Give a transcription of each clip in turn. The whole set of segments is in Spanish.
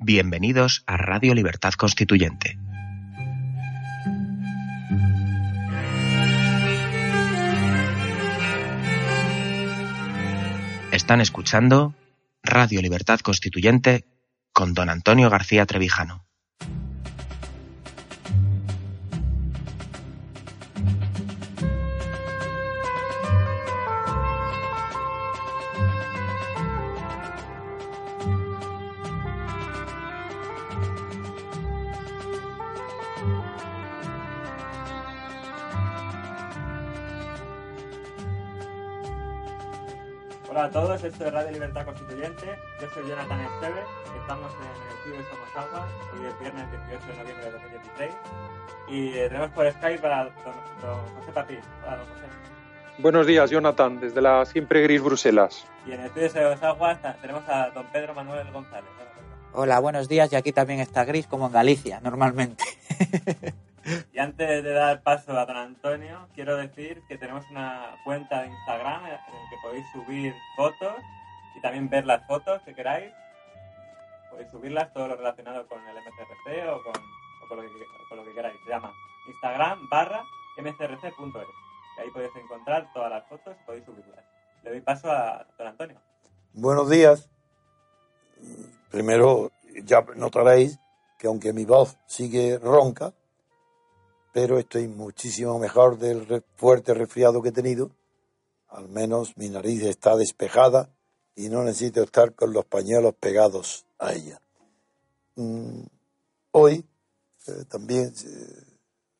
Bienvenidos a Radio Libertad Constituyente. Están escuchando Radio Libertad Constituyente con don Antonio García Trevijano. Hola a todos, esto es Radio Libertad Constituyente. Yo soy Jonathan Esteves, estamos en el Club de Somos Agua, hoy es viernes 18 de noviembre de 2016. Y eh, tenemos por Skype a don, don José Papí. Hola, don José. Buenos días, Jonathan, desde la siempre gris Bruselas. Y en el estudio de Somos Agua tenemos a don Pedro Manuel González. Hola, buenos días. Y aquí también está gris, como en Galicia, normalmente. Y antes de dar paso a don Antonio, quiero decir que tenemos una cuenta de Instagram en la que podéis subir fotos y también ver las fotos que queráis. Podéis subirlas todo lo relacionado con el MCRC o con, o con lo, que, con lo que queráis. Se llama Instagram barra mcrc.es. Ahí podéis encontrar todas las fotos y podéis subirlas. Le doy paso a don Antonio. Buenos días. Primero, ya notaréis que aunque mi voz sigue ronca, pero estoy muchísimo mejor del fuerte resfriado que he tenido. Al menos mi nariz está despejada y no necesito estar con los pañuelos pegados a ella. Mm, Hoy eh, también, eh,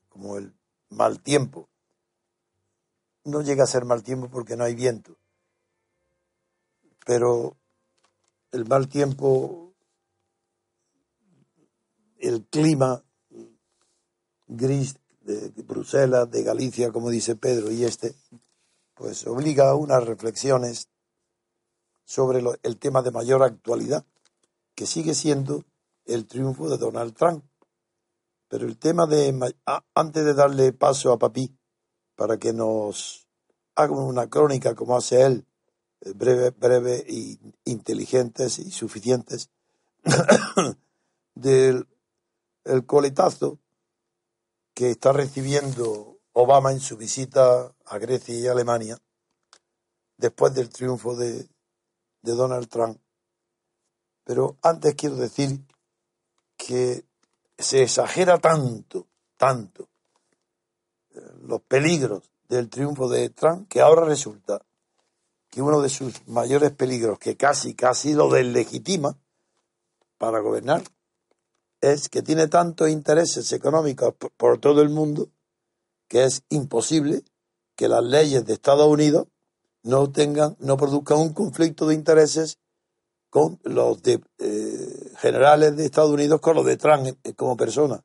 como el mal tiempo, no llega a ser mal tiempo porque no hay viento, pero el mal tiempo, el clima gris de Bruselas, de Galicia, como dice Pedro, y este, pues obliga a unas reflexiones sobre el tema de mayor actualidad, que sigue siendo el triunfo de Donald Trump. Pero el tema de, antes de darle paso a Papi, para que nos haga una crónica como hace él, eh, breve, breve y inteligentes y suficientes, del el coletazo que está recibiendo Obama en su visita a Grecia y Alemania después del triunfo de, de Donald Trump. Pero antes quiero decir que se exagera tanto, tanto eh, los peligros del triunfo de Trump que ahora resulta que uno de sus mayores peligros, que casi, casi lo deslegitima para gobernar, es que tiene tantos intereses económicos por, por todo el mundo que es imposible que las leyes de Estados Unidos no tengan, no produzcan un conflicto de intereses con los de, eh, generales de Estados Unidos con los de Trump eh, como persona.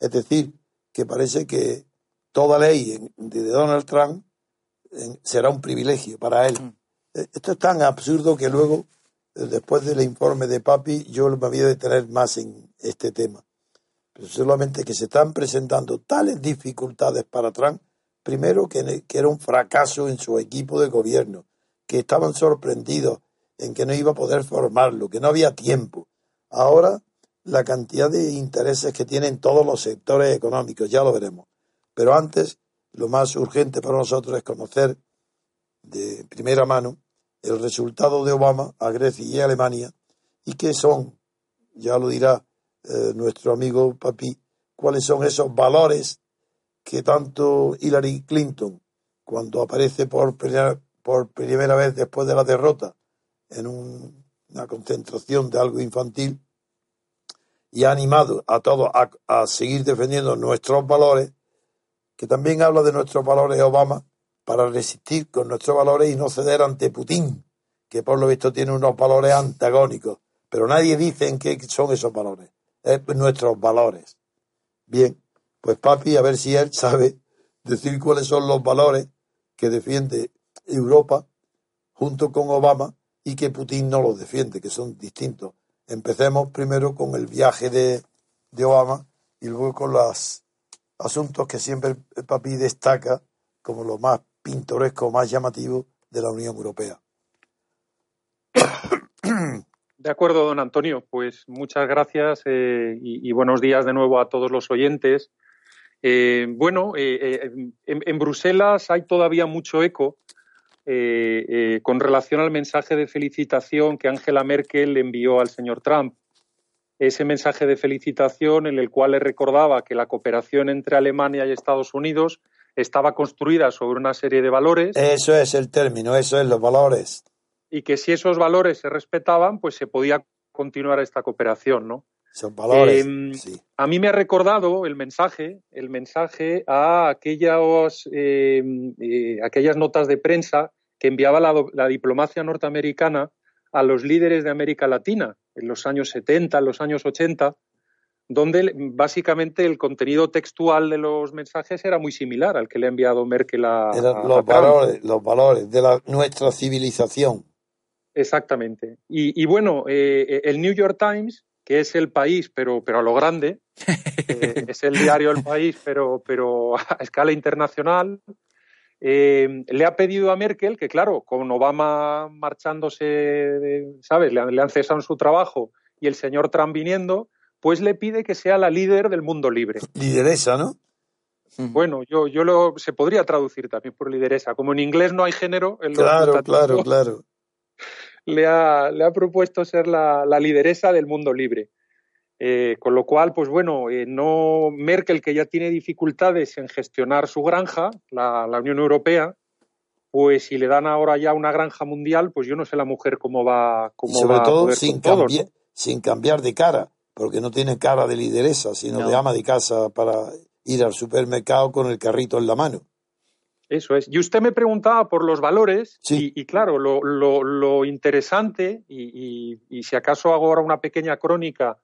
Es decir, que parece que toda ley en- de Donald Trump eh, será un privilegio para él. Mm. Eh, Esto es tan absurdo que luego, eh, después del informe de Papi, yo me voy a detener más en este tema. Pero solamente que se están presentando tales dificultades para Trump, primero que, que era un fracaso en su equipo de gobierno, que estaban sorprendidos en que no iba a poder formarlo, que no había tiempo. Ahora, la cantidad de intereses que tienen todos los sectores económicos, ya lo veremos. Pero antes, lo más urgente para nosotros es conocer de primera mano el resultado de Obama a Grecia y a Alemania y qué son, ya lo dirá eh, nuestro amigo Papi, cuáles son esos valores que tanto Hillary Clinton, cuando aparece por primera, por primera vez después de la derrota en un- una concentración de algo infantil, y ha animado a todos a, a seguir defendiendo nuestros valores, que también habla de nuestros valores Obama para resistir con nuestros valores y no ceder ante Putin, que por lo visto tiene unos valores antagónicos, pero nadie dice en qué son esos valores, es nuestros valores. Bien, pues papi, a ver si él sabe decir cuáles son los valores que defiende Europa junto con Obama y que Putin no los defiende, que son distintos. Empecemos primero con el viaje de, de Obama y luego con los asuntos que siempre el papi destaca como lo más pintoresco, más llamativo de la Unión Europea. De acuerdo, don Antonio. Pues muchas gracias eh, y, buenos días de nuevo a todos los oyentes. Eh, bueno, eh, en, en, Bruselas hay todavía mucho eco con relación al mensaje de felicitación que Angela Merkel envió al señor Trump. Ese mensaje de felicitación en el cual le recordaba que la cooperación entre Alemania y Estados Unidos estaba construida sobre una serie de valores. Eso es el término, eso es los valores y que si esos valores se respetaban, pues se podía continuar esta cooperación, ¿no? Son valores. Eh, sí. A mí me ha recordado el mensaje, el mensaje a aquellas, eh, eh, aquellas notas de prensa que enviaba la, la, diplomacia norteamericana a los líderes de América Latina en los años 70, en los años 80, donde básicamente el contenido textual de los mensajes era muy similar al que le ha enviado Merkel a, los, valores, los valores de la, nuestra civilización. Exactamente. Y, y bueno, eh, el New York Times, que es el país, pero, pero a lo grande, eh, es el diario del país, pero, pero a escala internacional, eh, le ha pedido a Merkel que, claro, con Obama marchándose, ¿sabes? Le, le han cesado en su trabajo y el señor Trump viniendo, pues le pide que sea la líder del mundo libre. Lideresa, ¿no? Bueno, yo, yo lo se podría traducir también por lideresa. Como en inglés no hay género, el claro, claro, claro le ha, le ha propuesto ser la, la, lideresa del mundo libre. Eh, con lo cual, pues bueno, eh, no Merkel, que ya tiene dificultades en gestionar su granja, la, la, Unión Europea, pues si le dan ahora ya una granja mundial, pues yo no sé la mujer cómo va, cómo y sobre va todo a poder sin, con cambi todos, ¿no? sin cambiar de cara, porque no tiene cara de lideresa, sino No. de ama de casa para ir al supermercado con el carrito en la mano. Eso es. Y usted me preguntaba por los valores Sí. y, y claro, lo, lo, lo interesante, y, y- y si acaso hago ahora una pequeña crónica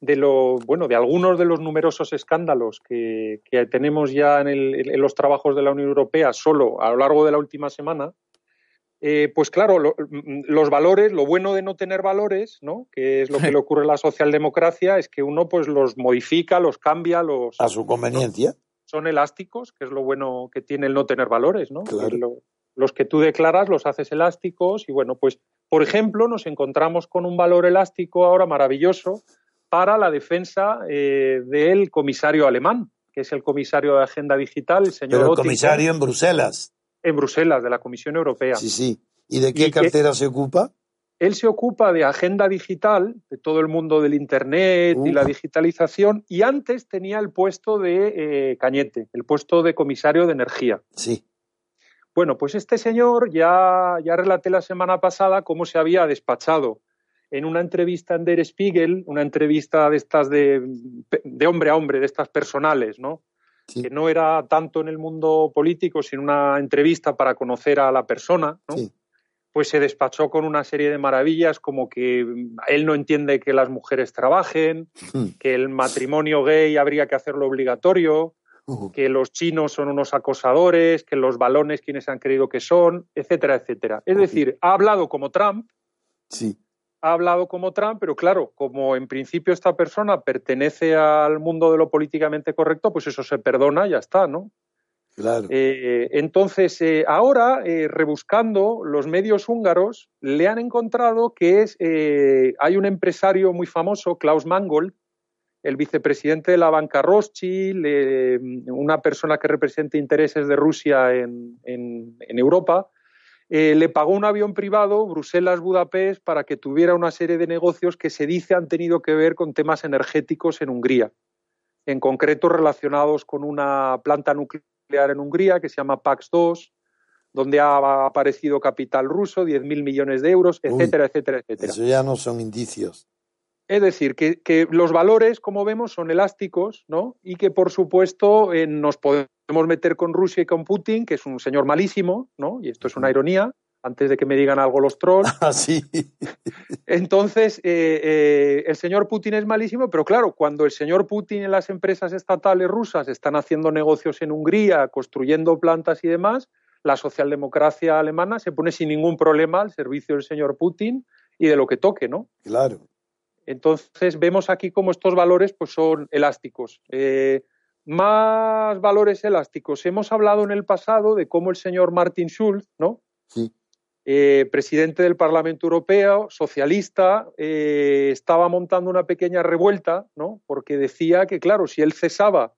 de lo, bueno, de algunos de los numerosos escándalos que, que tenemos ya en, el- en los trabajos de la Unión Europea solo a lo largo de la última semana, eh, pues claro, lo- los valores, lo bueno de no tener valores, ¿no? Que es lo que le ocurre a la socialdemocracia, es que uno pues los modifica, los cambia, los A su conveniencia. son elásticos, que es lo bueno que tiene el no tener valores, ¿no? Claro. Lo- los que tú declaras los haces elásticos y bueno, pues por ejemplo nos encontramos con un valor elástico ahora maravilloso para la defensa eh, del comisario alemán, que es el comisario de Agenda Digital, el señor Pero el comisario en Bruselas. En Bruselas, de la Comisión Europea. Sí, sí. ¿Y de qué ¿Y qué- cartera se ocupa? Él se ocupa de agenda digital, de todo el mundo del Internet y la digitalización, y antes tenía el puesto de eh, Cañete, el puesto de comisario de energía. Sí. Bueno, pues este señor ya, ya relaté la semana pasada cómo se había despachado en una entrevista en Der Spiegel, una entrevista de estas de, de hombre a hombre, de estas personales, ¿no? Sí. Que no era tanto en el mundo político, sino una entrevista para conocer a la persona, ¿no? Sí. Pues se despachó con una serie de maravillas como que mm, él no entiende que las mujeres trabajen, Mm. que el matrimonio gay habría que hacerlo obligatorio, Uh, que los chinos son unos acosadores, que los balones quienes han creído que son, etcétera, etcétera. Es decir, ha hablado como Trump, sí. Ha hablado como Trump, pero claro, como en principio esta persona pertenece al mundo de lo políticamente correcto, pues eso se perdona y ya está, ¿no? Claro. Eh, entonces, eh, ahora, eh, rebuscando los medios húngaros, le han encontrado que es, eh, hay un empresario muy famoso, Klaus Mangold, el vicepresidente de la banca Rothschild, eh, una persona que representa intereses de Rusia en, en- en Europa, eh, le pagó un avión privado, Bruselas-Budapest, para que tuviera una serie de negocios que se dice han tenido que ver con temas energéticos en Hungría, en concreto relacionados con una planta nuclear en Hungría que se llama PAX-2, donde ha aparecido capital ruso, 10.000 millones de euros, Uy, etcétera, etcétera, etcétera. Eso ya no son indicios. Es decir, que, que los valores, como vemos, son elásticos, ¿no? Y que, por supuesto, eh, nos podemos meter con Rusia y con Putin, que es un señor malísimo, ¿no? Y esto es una ironía, antes de que me digan algo los trolls. Así. Entonces, eh, eh, el señor Putin es malísimo, pero claro, cuando el señor Putin en las empresas estatales rusas están haciendo negocios en Hungría, construyendo plantas y demás, la socialdemocracia alemana se pone sin ningún problema al servicio del señor Putin y de lo que toque, ¿no? Claro. Entonces vemos aquí cómo estos valores pues, son elásticos. Eh, más valores elásticos. Hemos hablado en el pasado de cómo el señor Martin Schulz, ¿no? Sí. eh, presidente del Parlamento Europeo, socialista, eh, estaba montando una pequeña revuelta, ¿no? Porque decía que, claro, si él cesaba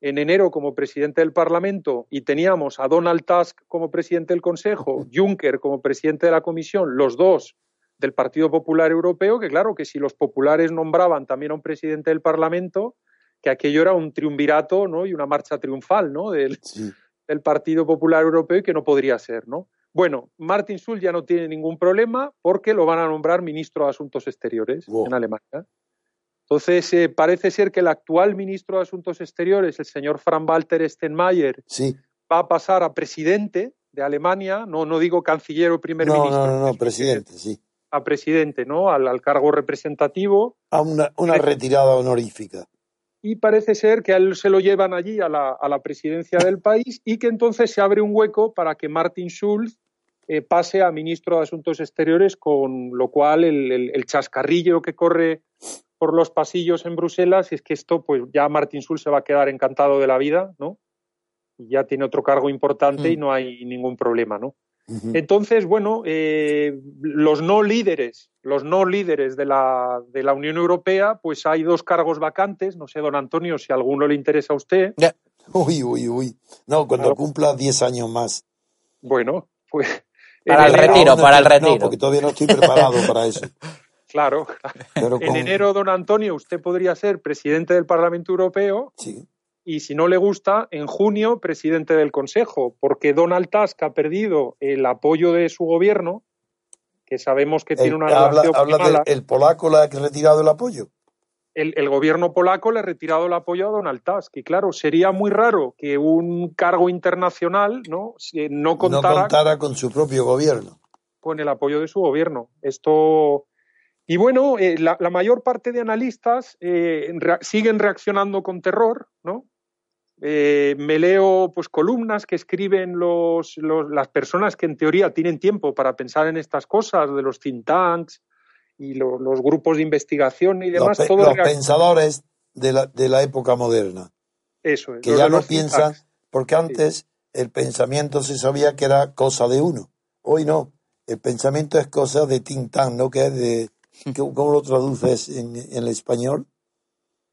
en enero como presidente del Parlamento y teníamos a Donald Tusk como presidente del Consejo, Juncker como presidente de la Comisión, los dos del Partido Popular Europeo, que claro, que si los populares nombraban también a un presidente del Parlamento, que aquello era un triunvirato ¿no? y una marcha triunfal ¿no? del, Sí. del Partido Popular Europeo y que no podría ser, ¿no? Bueno, Martin Schulz ya no tiene ningún problema porque lo van a nombrar ministro de Asuntos Exteriores Wow. en Alemania. Entonces, eh, parece ser que el actual ministro de Asuntos Exteriores, el señor Frank-Walter Steinmeier, Sí. va a pasar a presidente de Alemania, no, no digo canciller o primer No, ministro, no, no, no, presidente, sí. a presidente, ¿no? Al, al cargo representativo. A una, una retirada honorífica. Y parece ser que a él se lo llevan allí a la, a la presidencia del país y que entonces se abre un hueco para que Martin Schulz eh, pase a ministro de Asuntos Exteriores, con lo cual el, el- el chascarrillo que corre por los pasillos en Bruselas es que esto, pues ya Martin Schulz se va a quedar encantado de la vida, ¿no? Y ya tiene otro cargo importante y Mm. no hay ningún problema, ¿no? Entonces, bueno, eh, los no líderes, los no líderes de la, de la Unión Europea, pues hay dos cargos vacantes. No sé, don Antonio, si alguno le interesa a usted. Uy, uy, uy. No, cuando Claro. cumpla 10 años más. Bueno, pues. Para en el retiro, para el retiro. No, porque todavía no estoy preparado para eso. Claro. Pero En con- enero, don Antonio, usted podría ser presidente del Parlamento Europeo Sí. Y, si no le gusta, en junio, presidente del Consejo, porque Donald Tusk ha perdido el apoyo de su gobierno, que sabemos que tiene El- una habla relación habla mala. del el polaco le ha retirado el apoyo. el, el gobierno polaco le ha retirado el apoyo a Donald Tusk. Y claro, sería muy raro que un cargo internacional ¿no? Si no No contara contara con su propio gobierno. con el apoyo de su gobierno. Esto. Y bueno, eh, la, la mayor parte de analistas eh, siguen reaccionando con terror, ¿no? Eh, me leo pues columnas que escriben los, los- las personas que en teoría tienen tiempo para pensar en estas cosas, de los think tanks y lo- los grupos de investigación y Los, demás, pe- todo los pensadores de la, de la época moderna. eso es, Que los ya no los think piensan, porque antes el pensamiento se sabía que era cosa de uno. Hoy no. El pensamiento es cosa de Tintán, ¿no? Que es de. ¿Cómo lo traduces en, en el español?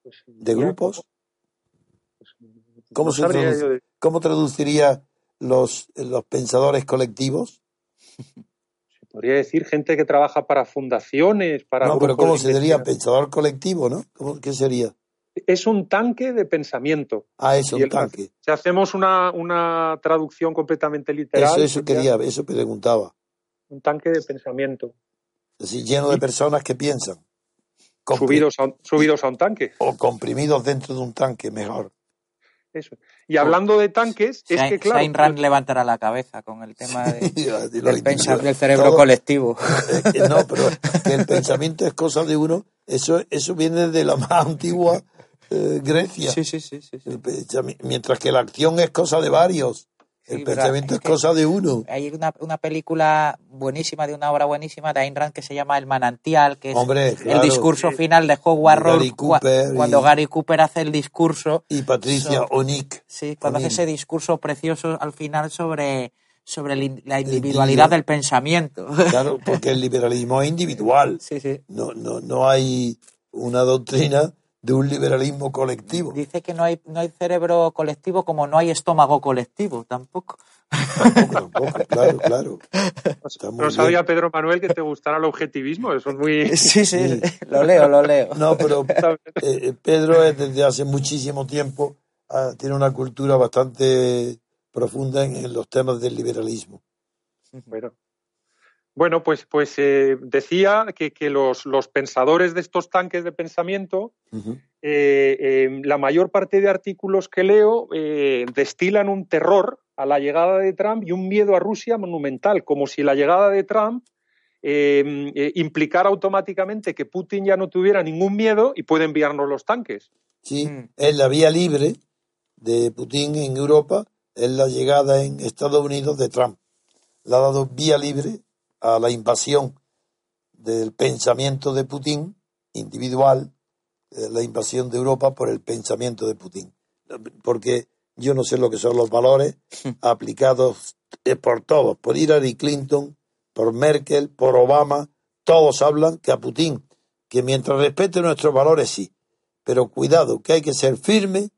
Pues, ¿De grupos? pues, ¿Cómo traduciría los, los pensadores colectivos? se podría decir gente que trabaja para fundaciones, para no, pero ¿cómo se diría? Pensador colectivo, ¿no? ¿Cómo, ¿Qué sería? Es un tanque de pensamiento. Ah, eso, Y un el- tanque. Si hacemos una, una traducción completamente literal, Eso, eso quería, eso preguntaba. un tanque de pensamiento. Así, lleno de personas que piensan. Subidos a, un- subidos a un tanque. o comprimidos dentro de un tanque, mejor. Eso. Y hablando de tanques, es que claro, Rand levantará la cabeza con el tema de- del, pensa- individual. del cerebro Todo- colectivo. eh, eh, no, pero que el pensamiento es cosa de uno, eso, eso viene de la más antigua eh, Grecia. Sí, sí, sí, sí, sí. El pensami- mientras que la acción es cosa de varios. El Sí, pensamiento es es que- cosa de uno. Hay una, una película buenísima, de una obra buenísima de Ayn Rand que se llama El Manantial, que es Hombre, el claro. discurso final de Howard Rourke cua- Cooper y- cuando Gary Cooper hace el discurso. Y Patricia So- Onick. Sí, cuando hace O'Neill. ese discurso precioso al final sobre, sobre el la individualidad individuo. del pensamiento. Claro, porque el liberalismo es individual. Sí, sí. No, no, no hay una doctrina de un liberalismo colectivo. Dice que no hay, no hay cerebro colectivo como no hay estómago colectivo tampoco. Tampoco, tampoco, claro, claro. Muy no bien. sabía Pedro Manuel que te gustara el objetivismo. Eso es muy. Sí, sí, lo leo, lo leo. No, pero eh, Pedro es desde hace muchísimo tiempo ah, tiene una cultura bastante profunda en, en los temas del liberalismo. Bueno, bueno pues, pues eh, decía que, que los, los pensadores de estos tanques de pensamiento, eh, eh, la mayor parte de artículos que leo eh, destilan un terror a la llegada de Trump y un miedo a Rusia monumental, como si la llegada de Trump eh, eh, implicara automáticamente que Putin ya no tuviera ningún miedo y puede enviarnos los tanques. Sí, Mm. es la vía libre de Putin en Europa, es la llegada en Estados Unidos de Trump. Le ha dado vía libre a la invasión del pensamiento de Putin individual, eh, la invasión de Europa por el pensamiento de Putin. Porque yo no sé lo que son los valores aplicados eh, por todos, por Hillary Clinton, por Merkel, por Obama, todos hablan que a Putin, que mientras respete nuestros valores sí, pero cuidado, que hay que ser firme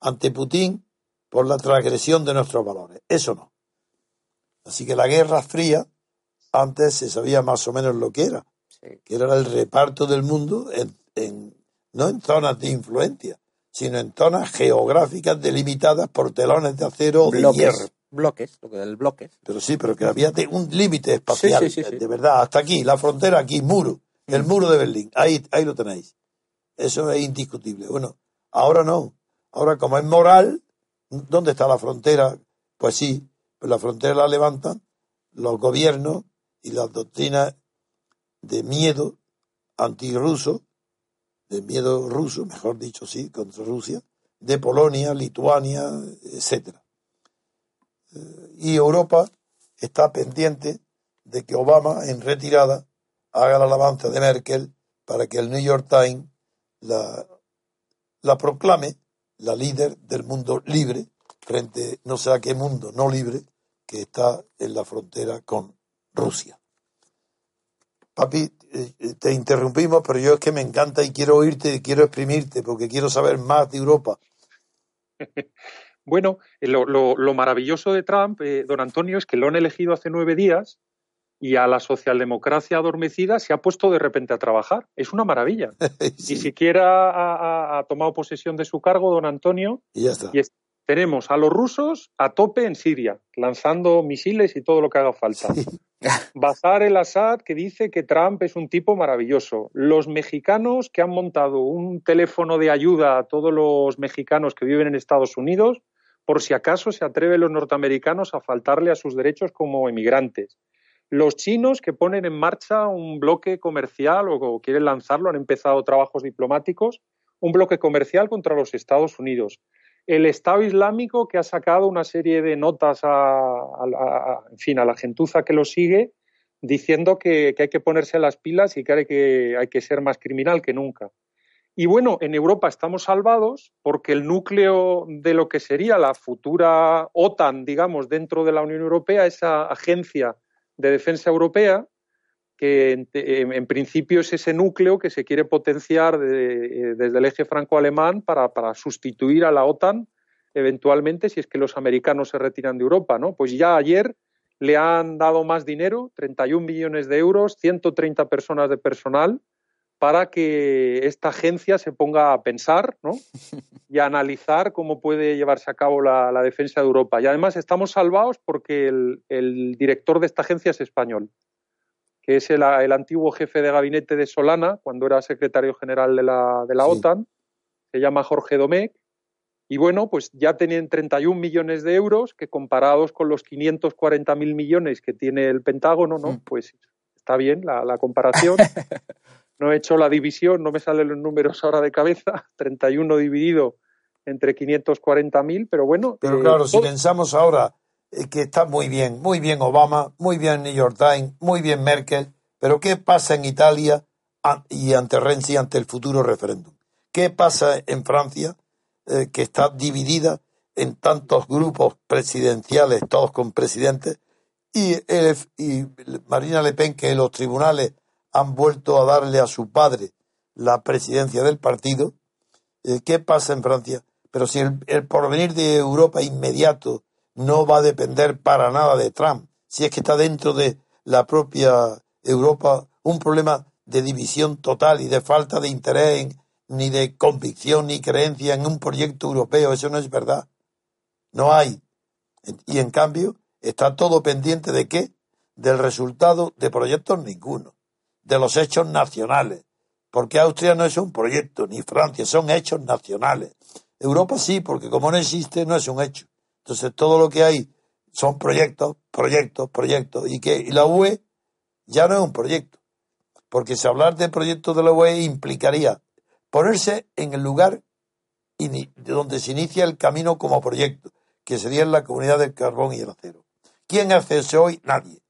ante Putin por la transgresión de nuestros valores. Eso no. Así que la Guerra Fría, antes se sabía más o menos lo que era, que era el reparto del mundo en, no en zonas de influencia, sino en zonas geográficas delimitadas por telones de acero o de hierro. Bloques, lo que del bloque. Pero sí, pero que había un límite espacial, de verdad, hasta aquí, la frontera aquí, muro, el mm. muro de Berlín, ahí, ahí lo tenéis. Eso es indiscutible. Bueno, ahora no. Ahora como es moral, ¿dónde está la frontera? Pues sí, pues la frontera la levantan los gobiernos y las doctrinas de miedo antirruso, de miedo ruso, mejor dicho, sí, contra Rusia, de Polonia, Lituania, etcétera. Eh, y Europa está pendiente de que Obama, en retirada, haga la alabanza de Merkel para que el New York Times la, la proclame la líder del mundo libre frente no sé a qué mundo no libre que está en la frontera con Rusia. Papi, eh, eh, te interrumpimos, pero yo es que me encanta y quiero oírte y quiero exprimirte porque quiero saber más de Europa. Bueno, eh, lo, maravilloso de Trump, don Antonio, es que lo han elegido hace nueve días y a la socialdemocracia adormecida se ha puesto de repente a trabajar. Es una maravilla. Ni siquiera ha, tomado posesión de su cargo, don Antonio. Y ya está. Y tenemos a los rusos a tope en Siria, lanzando misiles y todo lo que haga falta. Bazar el Assad, que dice que Trump es un tipo maravilloso. Los mexicanos que han montado un teléfono de ayuda a todos los mexicanos que viven en Estados Unidos, por si acaso se atreven los norteamericanos a faltarle a sus derechos como emigrantes. Los chinos que ponen en marcha un bloque comercial o quieren lanzarlo, han empezado trabajos diplomáticos, un bloque comercial contra los Estados Unidos el Estado Islámico que ha sacado una serie de notas a, en fin, a la gentuza que lo sigue diciendo que, hay que ponerse las pilas y que hay, que hay que ser más criminal que nunca. Y bueno, en Europa estamos salvados porque el núcleo de lo que sería la futura OTAN, digamos, dentro de la Unión Europea, esa agencia de defensa europea, que en, principio es ese núcleo que se quiere potenciar eh, desde el eje franco-alemán para, sustituir a la OTAN eventualmente si es que los americanos se retiran de Europa, ¿no? Pues ya ayer le han dado más dinero, 31 millones de euros, 130 personas de personal, para que esta agencia se ponga a pensar ¿no? y a analizar cómo puede llevarse a cabo la, defensa de Europa. Y además estamos salvados porque el director de esta agencia es español que es el, antiguo jefe de gabinete de Solana, cuando era secretario general de la, de la OTAN, se llama Jorge Domecq, y bueno, pues ya tenían 31 millones de euros, que comparados con los 540.000 millones que tiene el Pentágono, ¿no? Pues está bien la, comparación. no he hecho la división, no me salen los números ahora de cabeza, 31 dividido entre 540.000, pero bueno. Pero claro, si pensamos ahora eh, que está muy bien, muy bien Obama, muy bien New York Times, muy bien Merkel, pero ¿qué pasa en Italia y ante Renzi ante el futuro referéndum? ¿Qué pasa en Francia, eh, que está dividida en tantos grupos presidenciales, todos con presidentes, y, y Marina Le Pen, que los tribunales han vuelto a darle a su padre la presidencia del partido? Eh, ¿Qué pasa en Francia? Pero si el porvenir de Europa inmediato no va a depender para nada de Trump, si es que está dentro de la propia Europa un problema de división total y de falta de interés ni de convicción ni creencia en un proyecto europeo. Eso no es verdad. No hay. Y en cambio está todo pendiente de qué? Del resultado de proyectos ninguno, de los hechos nacionales. Porque Austria no es un proyecto, ni Francia, son hechos nacionales. Europa sí, porque como no existe, no es un hecho. Entonces todo lo que hay son proyectos, proyectos, proyectos. Y que la UE ya no es un proyecto. Porque si hablar de proyectos de la UE implicaría ponerse en el lugar de donde se inicia el camino como proyecto, que sería en la comunidad del carbón y el acero. ¿Quién hace eso hoy? Nadie.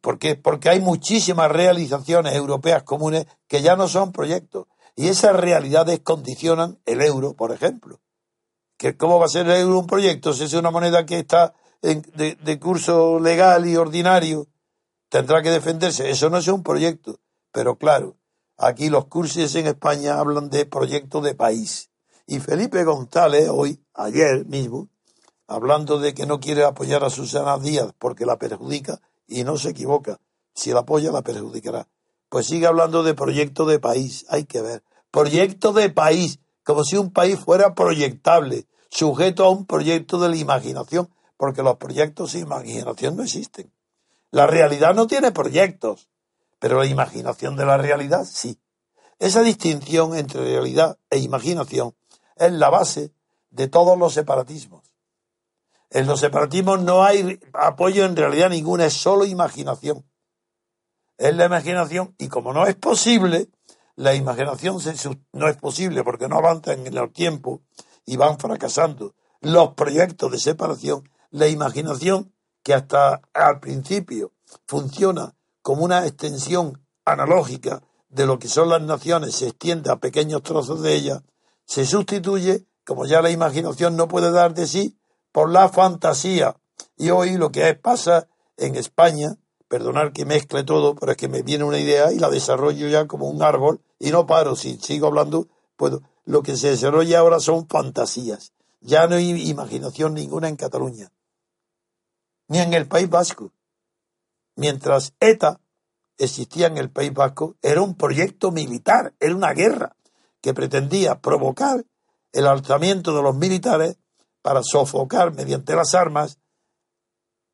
¿Por qué? Porque hay muchísimas realizaciones europeas comunes que ya no son proyectos. Y esas realidades condicionan el euro, por ejemplo que cómo va a ser el euro un proyecto si es una moneda que está de, curso legal y ordinario tendrá que defenderse. Eso no es un proyecto, pero claro, aquí los cursos en España hablan de proyecto de país. Y Felipe González, hoy, ayer mismo, hablando de que no quiere apoyar a Susana Díaz porque la perjudica, y no se equivoca, si la apoya la perjudicará. Pues sigue hablando de proyecto de país, hay que ver. Proyecto de país, como si un país fuera proyectable, sujeto a un proyecto de la imaginación, porque los proyectos sin imaginación no existen. La realidad no tiene proyectos, pero la imaginación de la realidad sí. Esa distinción entre realidad e imaginación es la base de todos los separatismos. En los separatismos no hay apoyo en realidad ninguna, es solo imaginación. Es la imaginación y como no es posible, la imaginación no es posible porque no avanzan en el tiempo y van fracasando los proyectos de separación, la imaginación que hasta al principio funciona como una extensión analógica de lo que son las naciones, se extiende a pequeños trozos de ellas, se sustituye, como ya la imaginación no puede dar de sí, por la fantasía. Y hoy lo que pasa en España, perdonar que mezcle todo, pero es que me viene una idea y la desarrollo ya como un árbol y no paro, si sigo hablando, puedo. Lo que se desarrolla ahora son fantasías. Ya no hay imaginación ninguna en Cataluña, ni en el País Vasco. Mientras ETA existía en el País Vasco, era un proyecto militar, era una guerra que pretendía provocar el alzamiento de los militares para sofocar mediante las armas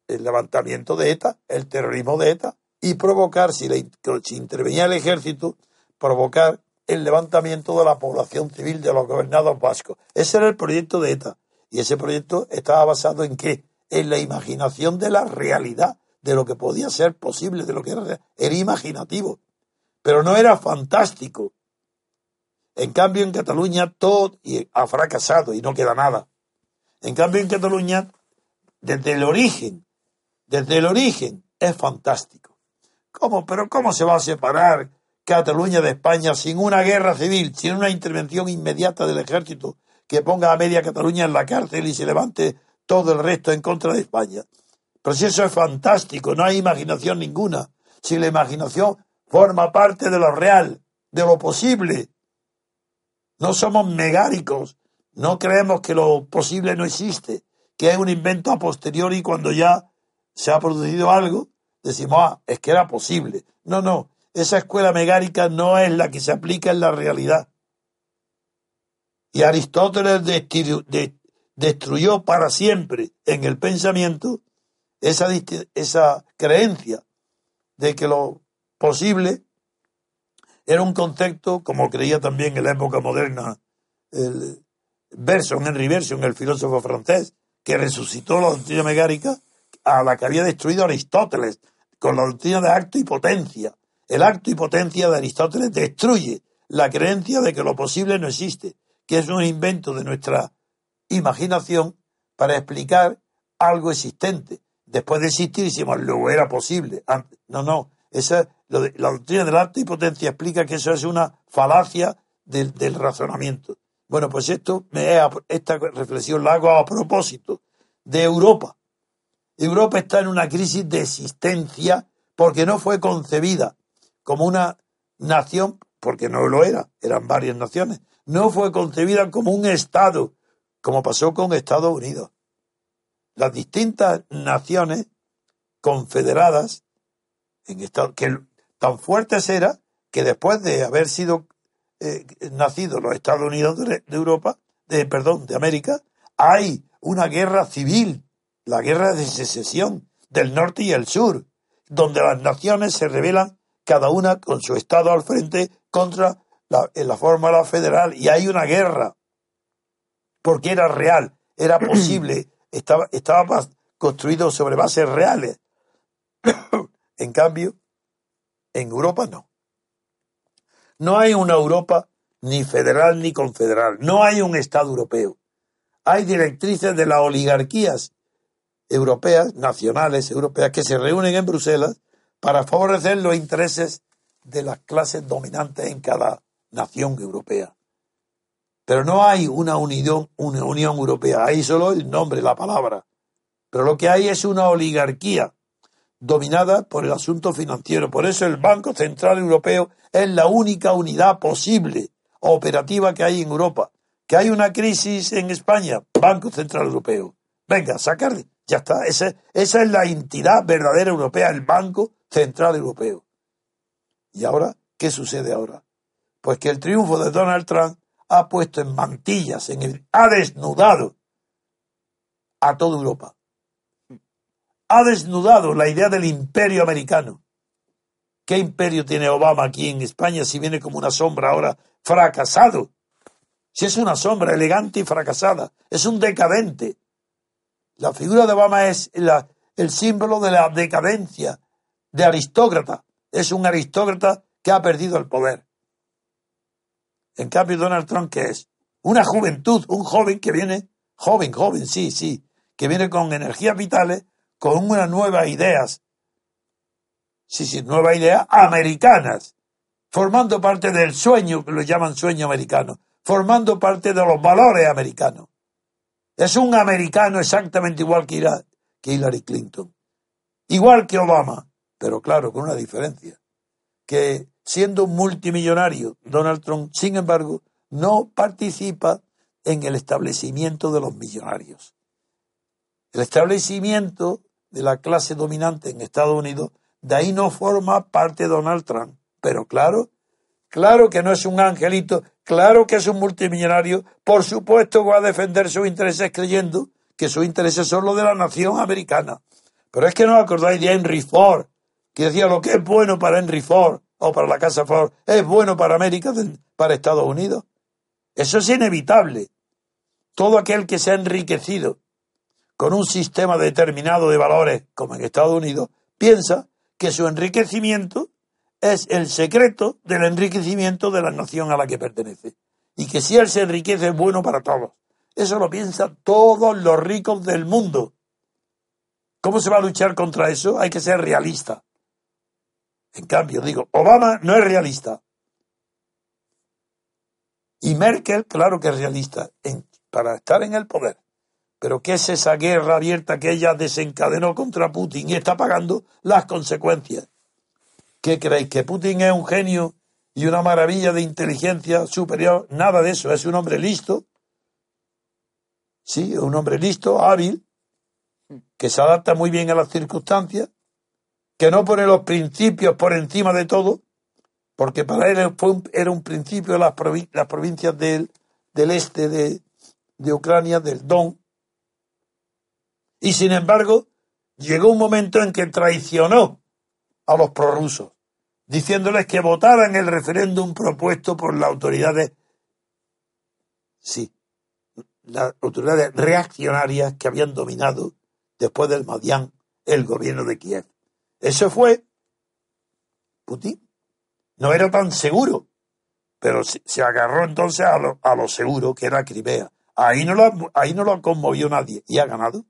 el levantamiento de ETA, el terrorismo de ETA, y provocar, si, le, si intervenía el ejército, provocar el levantamiento de la población civil de los gobernados vascos. Ese era el proyecto de ETA. Y ese proyecto estaba basado en qué? En la imaginación de la realidad, de lo que podía ser posible, de lo que era, era imaginativo. Pero no era fantástico. En cambio, en Cataluña todo ha fracasado y no queda nada. En cambio, en Cataluña, desde el origen, desde el origen, es fantástico. ¿Cómo? Pero ¿cómo se va a separar Cataluña de España sin una guerra civil, sin una intervención inmediata del ejército que ponga a media Cataluña en la cárcel y se levante todo el resto en contra de España? Pero si eso es fantástico, no hay imaginación ninguna. Si la imaginación forma parte de lo real, de lo posible, no somos megáricos, no creemos que lo posible no existe, que es un invento a posteriori cuando ya se ha producido algo, decimos, ah, es que era posible. No, no, esa escuela megárica no es la que se aplica en la realidad. Y Aristóteles destruyó para siempre en el pensamiento esa, esa creencia de que lo posible era un concepto, como creía también en la época moderna el Berson, Henry Berson, el filósofo francés, que resucitó la doctrina megárica a la que había destruido Aristóteles, con la doctrina de acto y potencia. El acto y potencia de Aristóteles destruye la creencia de que lo posible no existe, que es un invento de nuestra imaginación para explicar algo existente. Después de existir, decimos, luego era posible. No, no, esa, la doctrina del acto y potencia explica que eso es una falacia del, razonamiento. Bueno, pues esto, esta reflexión la hago a propósito de Europa. Europa está en una crisis de existencia porque no fue concebida como una nación, porque no lo era, eran varias naciones, no fue concebida como un Estado, como pasó con Estados Unidos. Las distintas naciones confederadas en que tan fuertes era que después de haber sido eh, nacidos los Estados Unidos de, Europa, de, perdón, de América, hay una guerra civil, la guerra de secesión del norte y el sur, donde las naciones se rebelan cada una con su Estado al frente contra la, la fórmula federal y hay una guerra, porque era real, era posible, estaba, estaba construido sobre bases reales. En cambio, en Europa no. No hay una Europa ni federal ni confederal. No hay un Estado europeo. Hay directrices de las oligarquías europeas, nacionales europeas, que se reúnen en Bruselas para favorecer los intereses de las clases dominantes en cada nación europea. Pero no hay una unión, una unión europea, hay solo el nombre, la palabra. Pero lo que hay es una oligarquía dominada por el asunto financiero. Por eso el Banco Central Europeo es la única unidad posible, operativa que hay en Europa. Que hay una crisis en España, Banco Central Europeo. Venga, sacar, ya está. Esa, es la entidad verdadera europea, el Banco Central Europeo. ¿Y ahora qué sucede ahora? Pues que el triunfo de Donald Trump ha puesto en mantillas, en el, ha desnudado a toda Europa. Ha desnudado la idea del imperio americano. ¿Qué imperio tiene Obama aquí en España si viene como una sombra ahora fracasado? Si es una sombra elegante y fracasada, es un decadente. La figura de Obama es el símbolo de la decadencia, de aristócrata. Es un aristócrata que ha perdido el poder. En cambio, Donald Trump, ¿qué es? Una juventud, un joven que viene, joven, joven, sí, sí, que viene con energías vitales, con unas nuevas ideas. Sí, sí, nuevas ideas americanas, formando parte del sueño, que lo llaman sueño americano, formando parte de los valores americanos. Es un americano exactamente igual que Hillary Clinton, igual que Obama, pero claro, con una diferencia, que siendo un multimillonario, Donald Trump, sin embargo, no participa en el establecimiento de los millonarios. El establecimiento de la clase dominante en Estados Unidos, de ahí no forma parte Donald Trump. Pero claro, claro que no es un angelito, claro que es un multimillonario, por supuesto va a defender sus intereses creyendo que sus intereses son los de la nación americana. Pero es que no acordáis de Henry Ford, que decía lo que es bueno para Henry Ford o para la Casa Ford es bueno para América, para Estados Unidos. Eso es inevitable. Todo aquel que se ha enriquecido con un sistema determinado de valores, como en Estados Unidos, piensa que su enriquecimiento es el secreto del enriquecimiento de la nación a la que pertenece. Y que si él se enriquece es bueno para todos. Eso lo piensan todos los ricos del mundo. ¿Cómo se va a luchar contra eso? Hay que ser realista. En cambio, digo, Obama no es realista. Y Merkel, claro que es realista, para estar en el poder. Pero ¿qué es esa guerra abierta que ella desencadenó contra Putin y está pagando las consecuencias? ¿Qué creéis? ¿Que Putin es un genio y una maravilla de inteligencia superior? Nada de eso, es un hombre listo. Sí, un hombre listo, hábil, que se adapta muy bien a las circunstancias que no pone los principios por encima de todo, porque para él era un principio las, provincias del, del este de, de Ucrania, del Don. Y sin embargo, llegó un momento en que traicionó a los prorrusos, diciéndoles que votaran el referéndum propuesto por las autoridades, sí, las autoridades reaccionarias que habían dominado después del Madián el gobierno de Kiev. Eso fue Putin. No era tan seguro, pero se, agarró entonces a lo, a lo, seguro, que era Crimea. Ahí no, lo, ahí no lo conmovió nadie y ha ganado.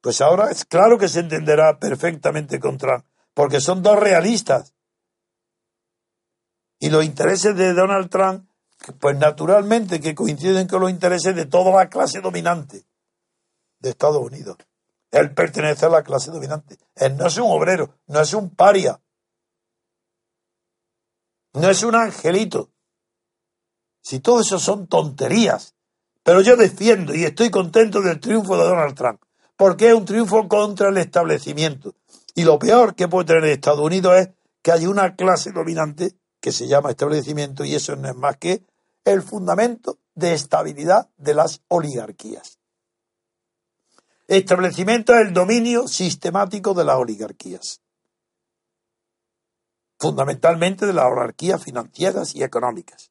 Pues ahora es claro que se entenderá perfectamente contra, porque son dos realistas. Y los intereses de Donald Trump, pues naturalmente que coinciden con los intereses de toda la clase dominante de Estados Unidos. Él pertenece a la clase dominante. Él no es un obrero, no es un paria. No es un angelito. Si todo eso son tonterías. Pero yo defiendo y estoy contento del triunfo de Donald Trump. Porque es un triunfo contra el establecimiento. Y lo peor que puede tener Estados Unidos es que hay una clase dominante que se llama establecimiento y eso no es más que el fundamento de estabilidad de las oligarquías. Establecimiento del dominio sistemático de las oligarquías. Fundamentalmente de las oligarquías financieras y económicas.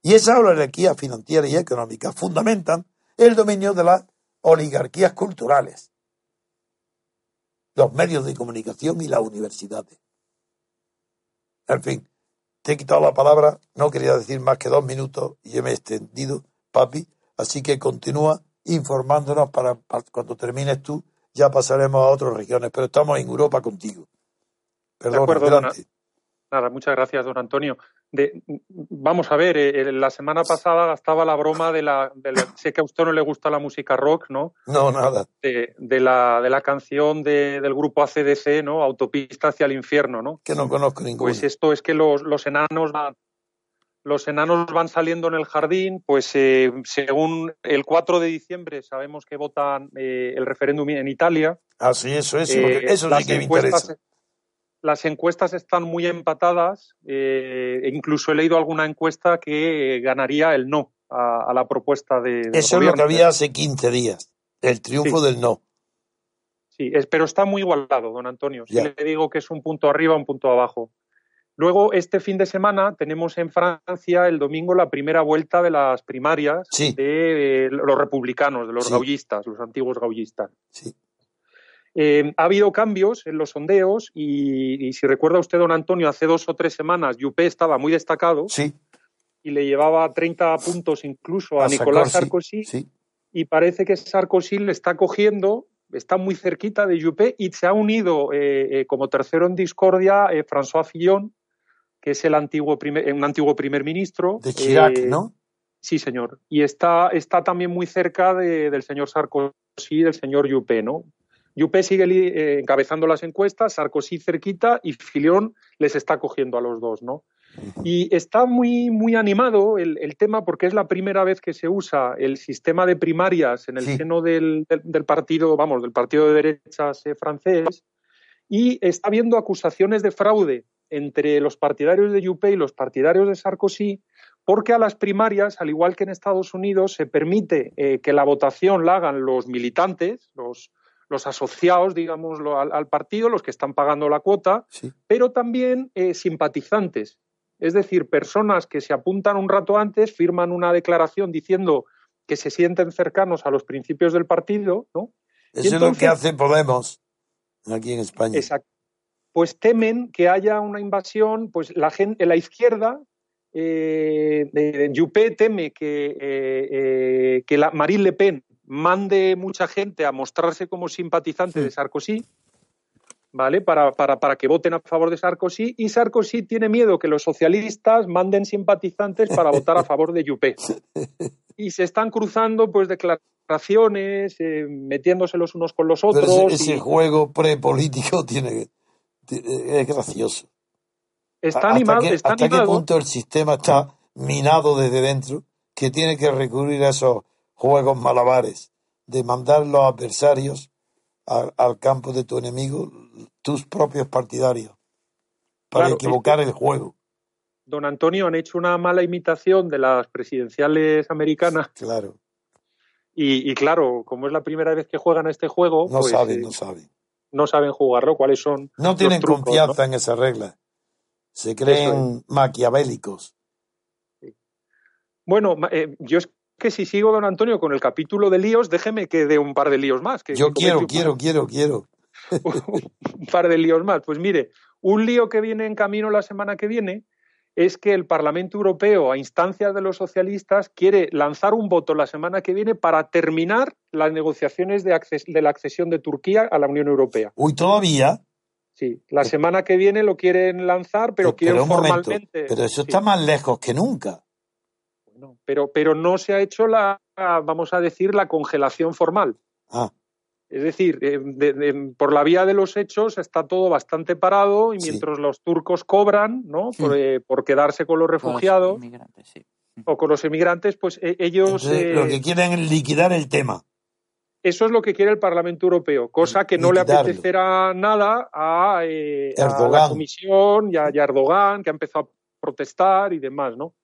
Y esas oligarquías financieras y económicas fundamentan el dominio de las oligarquías culturales, los medios de comunicación y las universidades. En fin, te he quitado la palabra, no quería decir más que dos minutos y yo me he extendido, papi, así que continúa informándonos para, cuando termines tú, ya pasaremos a otras regiones, pero estamos en Europa contigo. Perdón, de acuerdo, Nada, muchas gracias, don Antonio. De, vamos a ver, eh, la semana pasada gastaba la broma de la, de la, Sé que a usted no le gusta la música rock, ¿no? No, nada. De, de la, de la canción de, del grupo ACDC, ¿no? Autopista hacia el infierno, ¿no? Que no conozco ninguna. Pues esto es que los, los enanos van, los enanos van saliendo en el jardín, pues eh, según el 4 de diciembre sabemos que votan eh, el referéndum en Italia. Ah, sí, eso es, eh, eso sí que me interesa. Las encuestas están muy empatadas, eh, e incluso he leído alguna encuesta que ganaría el no a, a la propuesta de. Eso es lo que había hace 15 días, el triunfo Sí. del no. Sí, es- pero está muy igualado, don Antonio. Si le digo que es un punto arriba, un punto abajo. Luego, este fin de semana, tenemos en Francia el domingo la primera vuelta de las primarias Sí. de eh, los republicanos, de los Sí. gaullistas, los antiguos gaullistas. Sí. Eh, ha habido cambios en los sondeos y, y si recuerda usted, don Antonio, hace dos o tres semanas Juppé estaba muy destacado Sí, y le llevaba 30 puntos incluso a, A Nicolás Sarkozy, sí. y parece que Sarkozy le está cogiendo, está muy cerquita de Juppé y se ha unido eh, eh, como tercero en discordia François Fillon, que es el antiguo primer, un antiguo primer ministro. de Chirac, ¿no? Sí, señor. Y está, está también muy cerca de- del señor Sarkozy y del señor Juppé, ¿no? Juppé sigue eh, encabezando las encuestas, Sarkozy cerquita y Fillon les está cogiendo a los dos, ¿no? Y está muy, muy animado el, el tema porque es la primera vez que se usa el sistema de primarias en el Sí. seno del, del- del partido, vamos, del partido de derechas eh, francés y está habiendo acusaciones de fraude entre los partidarios de Juppé y los partidarios de Sarkozy porque a las primarias, al igual que en Estados Unidos, se permite eh, que la votación la hagan los militantes, los, los asociados, digámoslo, al, al partido, los que están pagando la cuota, Sí. pero también eh, simpatizantes. Es decir, personas que se apuntan un rato antes, firman una declaración diciendo que se sienten cercanos a los principios del partido, ¿no? Eso es lo que hace Podemos aquí en España. Exacto. Pues temen que haya una invasión, pues la gente, la izquierda, eh, de, de Juppé teme que, eh, eh, que la Marine Le Pen mande mucha gente a mostrarse como simpatizante de Sarkozy, ¿vale? Para, para, para que voten a favor de Sarkozy, y Sarkozy tiene miedo que los socialistas manden simpatizantes para votar a favor de Juppé. Y se están cruzando pues declaraciones, eh, metiéndose los unos con los Pero otros. ese, ese y- juego prepolítico tiene, tiene- es gracioso. Está ¿Hasta animado, qué, está hasta qué punto el sistema está minado desde dentro que tiene que recurrir a esos juegos malabares de mandar los adversarios al, al campo de tu enemigo, tus propios partidarios, para Claro, equivocar el juego? Don Antonio han hecho una mala imitación de las presidenciales americanas Claro, y, y claro, como es la primera vez que juegan a este juego, no pues, saben, eh, no saben. no saben jugarlo, cuáles son No tienen trucos, confianza en esas reglas. Se creen maquiavélicos. ¿no? Bueno, eh, yo es que si sigo, don Antonio, con el capítulo de líos, déjeme que dé un par de líos más. Que Yo quiero, quiero, quiero, quiero. un par de líos más. Pues mire, un lío que viene en camino la semana que viene es que el Parlamento Europeo, a instancias de los socialistas, quiere lanzar un voto la semana que viene para terminar las negociaciones de, acces- de la accesión de Turquía a la Unión Europea. Uy, todavía. Sí, la semana que viene lo quieren lanzar, pero quieren un momento, formalmente. pero eso Sí, está más lejos que nunca. Bueno, pero, pero no se ha hecho la, vamos a decir, la congelación formal. Ah, Es decir, eh, de- de- por la vía de los hechos está todo bastante parado y Sí. mientras los turcos cobran, ¿no? Por, eh, por quedarse con los refugiados inmigrantes, sí. o con los emigrantes, pues eh, ellos entonces, eh, lo que quieren es liquidar el tema. eso es lo que quiere el Parlamento Europeo, cosa que no le apetecerá nada a, eh, a la Erdogan. Comisión y a, y a Erdogan, que ha empezado a protestar y demás, ¿no?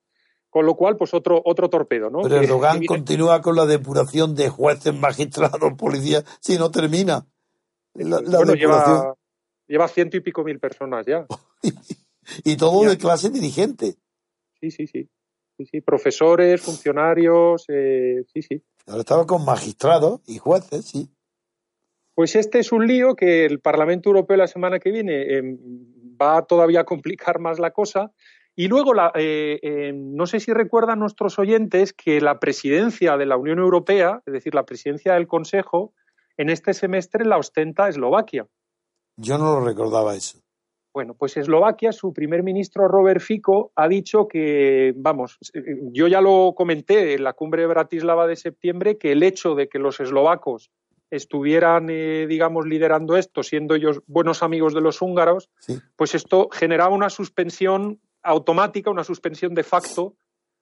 Con lo cual, pues otro otro torpedo, ¿no? Pero Erdogan que- continúa con la depuración de jueces, magistrados, policías, si no termina. La, la bueno, depuración. lleva, lleva ciento y pico mil personas ya. Y todo Ya. de clase dirigente. Sí, sí, sí. Sí, sí. Profesores, funcionarios, eh, sí, sí. Ahora estaba con magistrados y jueces, sí. Pues este es un lío que el Parlamento Europeo la semana que viene eh, va todavía a complicar más la cosa. Y luego, la, eh, eh, no sé si recuerdan nuestros oyentes que la presidencia de la Unión Europea, es decir, la presidencia del Consejo, en este semestre la ostenta Eslovaquia. Yo no lo recordaba eso. Bueno, pues Eslovaquia, su primer ministro Robert Fico ha dicho que, vamos, yo ya lo comenté en la cumbre de Bratislava de septiembre, que el hecho de que los eslovacos estuvieran, eh, digamos, liderando esto, siendo ellos buenos amigos de los húngaros, Sí. pues esto generaba una suspensión automática, una suspensión de facto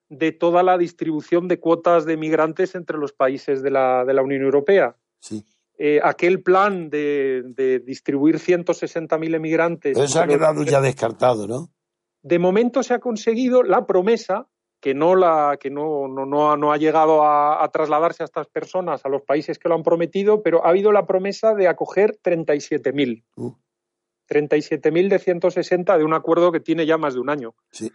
de toda la distribución de cuotas de migrantes entre los países de la, de la Unión Europea. Sí. Eh, aquel plan de, de distribuir 160.000 emigrantes. Pero eso ha los- quedado ya descartado, ¿no? de momento se ha conseguido la promesa que no la que no, no, no, ha, no ha llegado a, a trasladarse a estas personas a los países que lo han prometido, pero ha habido la promesa de acoger 37.000. Uh. 37.000 de 160 de un acuerdo que tiene ya más de un año. Sí.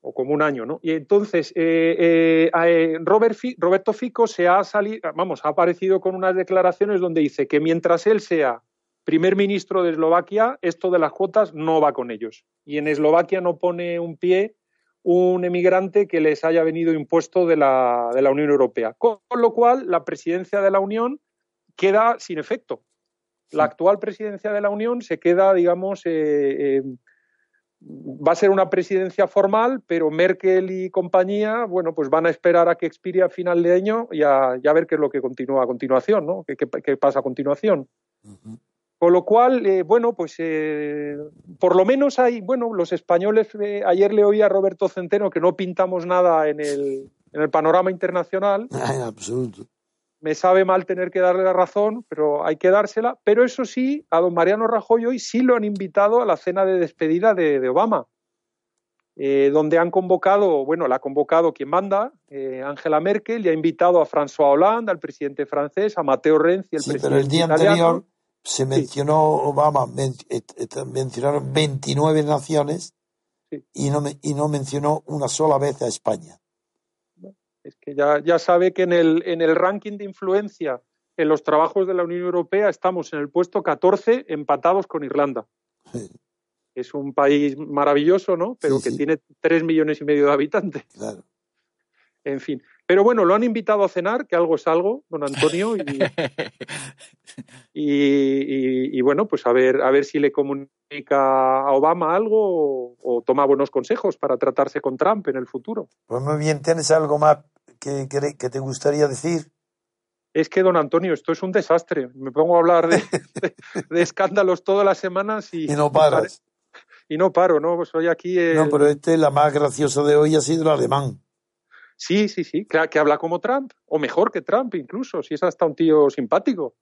O como un año, ¿no? Y entonces, eh, eh, eh, Robert Roberto Fico se ha salido, vamos, ha aparecido con unas declaraciones donde dice que mientras él sea primer ministro de Eslovaquia, esto de las cuotas no va con ellos. Y en Eslovaquia no pone un pie un emigrante que les haya venido impuesto de la, de la Unión Europea. Con lo cual, la presidencia de la Unión queda sin efecto. La actual presidencia de la Unión se queda, digamos, eh, eh, va a ser una presidencia formal, pero Merkel y compañía, bueno, pues van a esperar a que expire a final de año y a, y a ver qué es lo que continúa a continuación, ¿no? ¿Qué, qué- qué pasa a continuación? Con lo cual, eh, bueno, pues eh, por lo menos hay, bueno, los españoles, eh, ayer le oí a Roberto Centeno que no pintamos nada en el, en el panorama internacional, En absoluto. Me sabe mal tener que darle la razón, pero hay que dársela. Pero eso sí, a don Mariano Rajoy hoy sí lo han invitado a la cena de despedida de, de Obama, eh, donde han convocado, bueno, la ha convocado quien manda, eh, Angela Merkel, y ha invitado a François Hollande, al presidente francés, a Matteo Renzi, el Sí, presidente pero el día italiano. anterior se mencionó Obama, men- et- et- mencionaron 29 naciones Sí. y, no, y no mencionó una sola vez a España. Es que ya, ya sabe que en el, en el ranking de influencia en los trabajos de la Unión Europea estamos en el puesto 14, empatados con Irlanda. Sí. Es un país maravilloso, ¿no? Pero Sí, que sí. tiene tres millones y medio de habitantes. Claro. En fin. Pero bueno, lo han invitado a cenar, que algo es algo, don Antonio, y, y- y- y bueno, pues a ver, a ver si le comunica a Obama algo o, o toma buenos consejos para tratarse con Trump en el futuro. Pues muy bien, ¿tienes algo más que, que, que te gustaría decir? Es que, don Antonio, esto es un desastre. Me pongo a hablar de, de- de escándalos todas las semanas y, Y no paras. y no paro, ¿no? Pues hoy aquí. el- No, pero este, la más graciosa de hoy ha sido el alemán. Sí, sí, sí, que, que habla como Trump, o mejor que Trump incluso, si es hasta un tío simpático.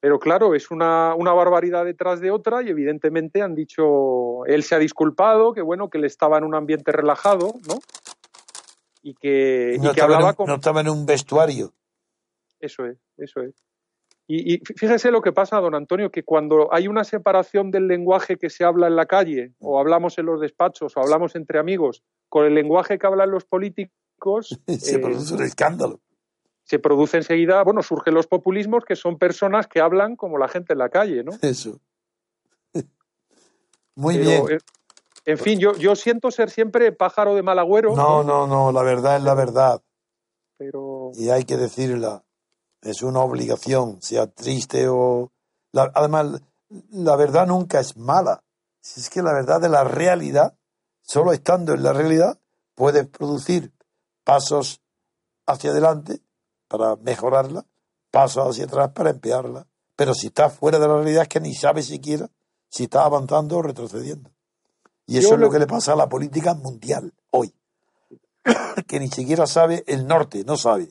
Pero claro, es una, una barbaridad detrás de otra y evidentemente han dicho, él se ha disculpado, que bueno, que él estaba en un ambiente relajado, ¿no? Y que, y No, que estaba en hablaba un, no estaba en un vestuario. Eso es, eso es. Y, y fíjese lo que pasa, don Antonio, que cuando hay una separación del lenguaje que se habla en la calle, o hablamos en los despachos, o hablamos entre amigos, con el lenguaje que hablan los políticos, Se eh, produce un escándalo. se produce enseguida, bueno, surgen los populismos, que son personas que hablan como la gente en la calle, ¿no? Eso. Muy Pero, bien. eh, en fin, yo, yo siento ser siempre pájaro de mal agüero, No, no, no, la verdad es la verdad. pero Y hay que decirla. Es una obligación, sea triste o... la- además, la verdad nunca es mala. Si es que la verdad de la realidad, solo estando en la realidad, puedes producir pasos hacia adelante para mejorarla, pasos hacia atrás para empeorarla. Pero si estás fuera de la realidad es que ni sabes siquiera si estás avanzando o retrocediendo. Y eso Yo es lo que le pasa a la política mundial hoy. que ni siquiera sabe el norte, no sabe.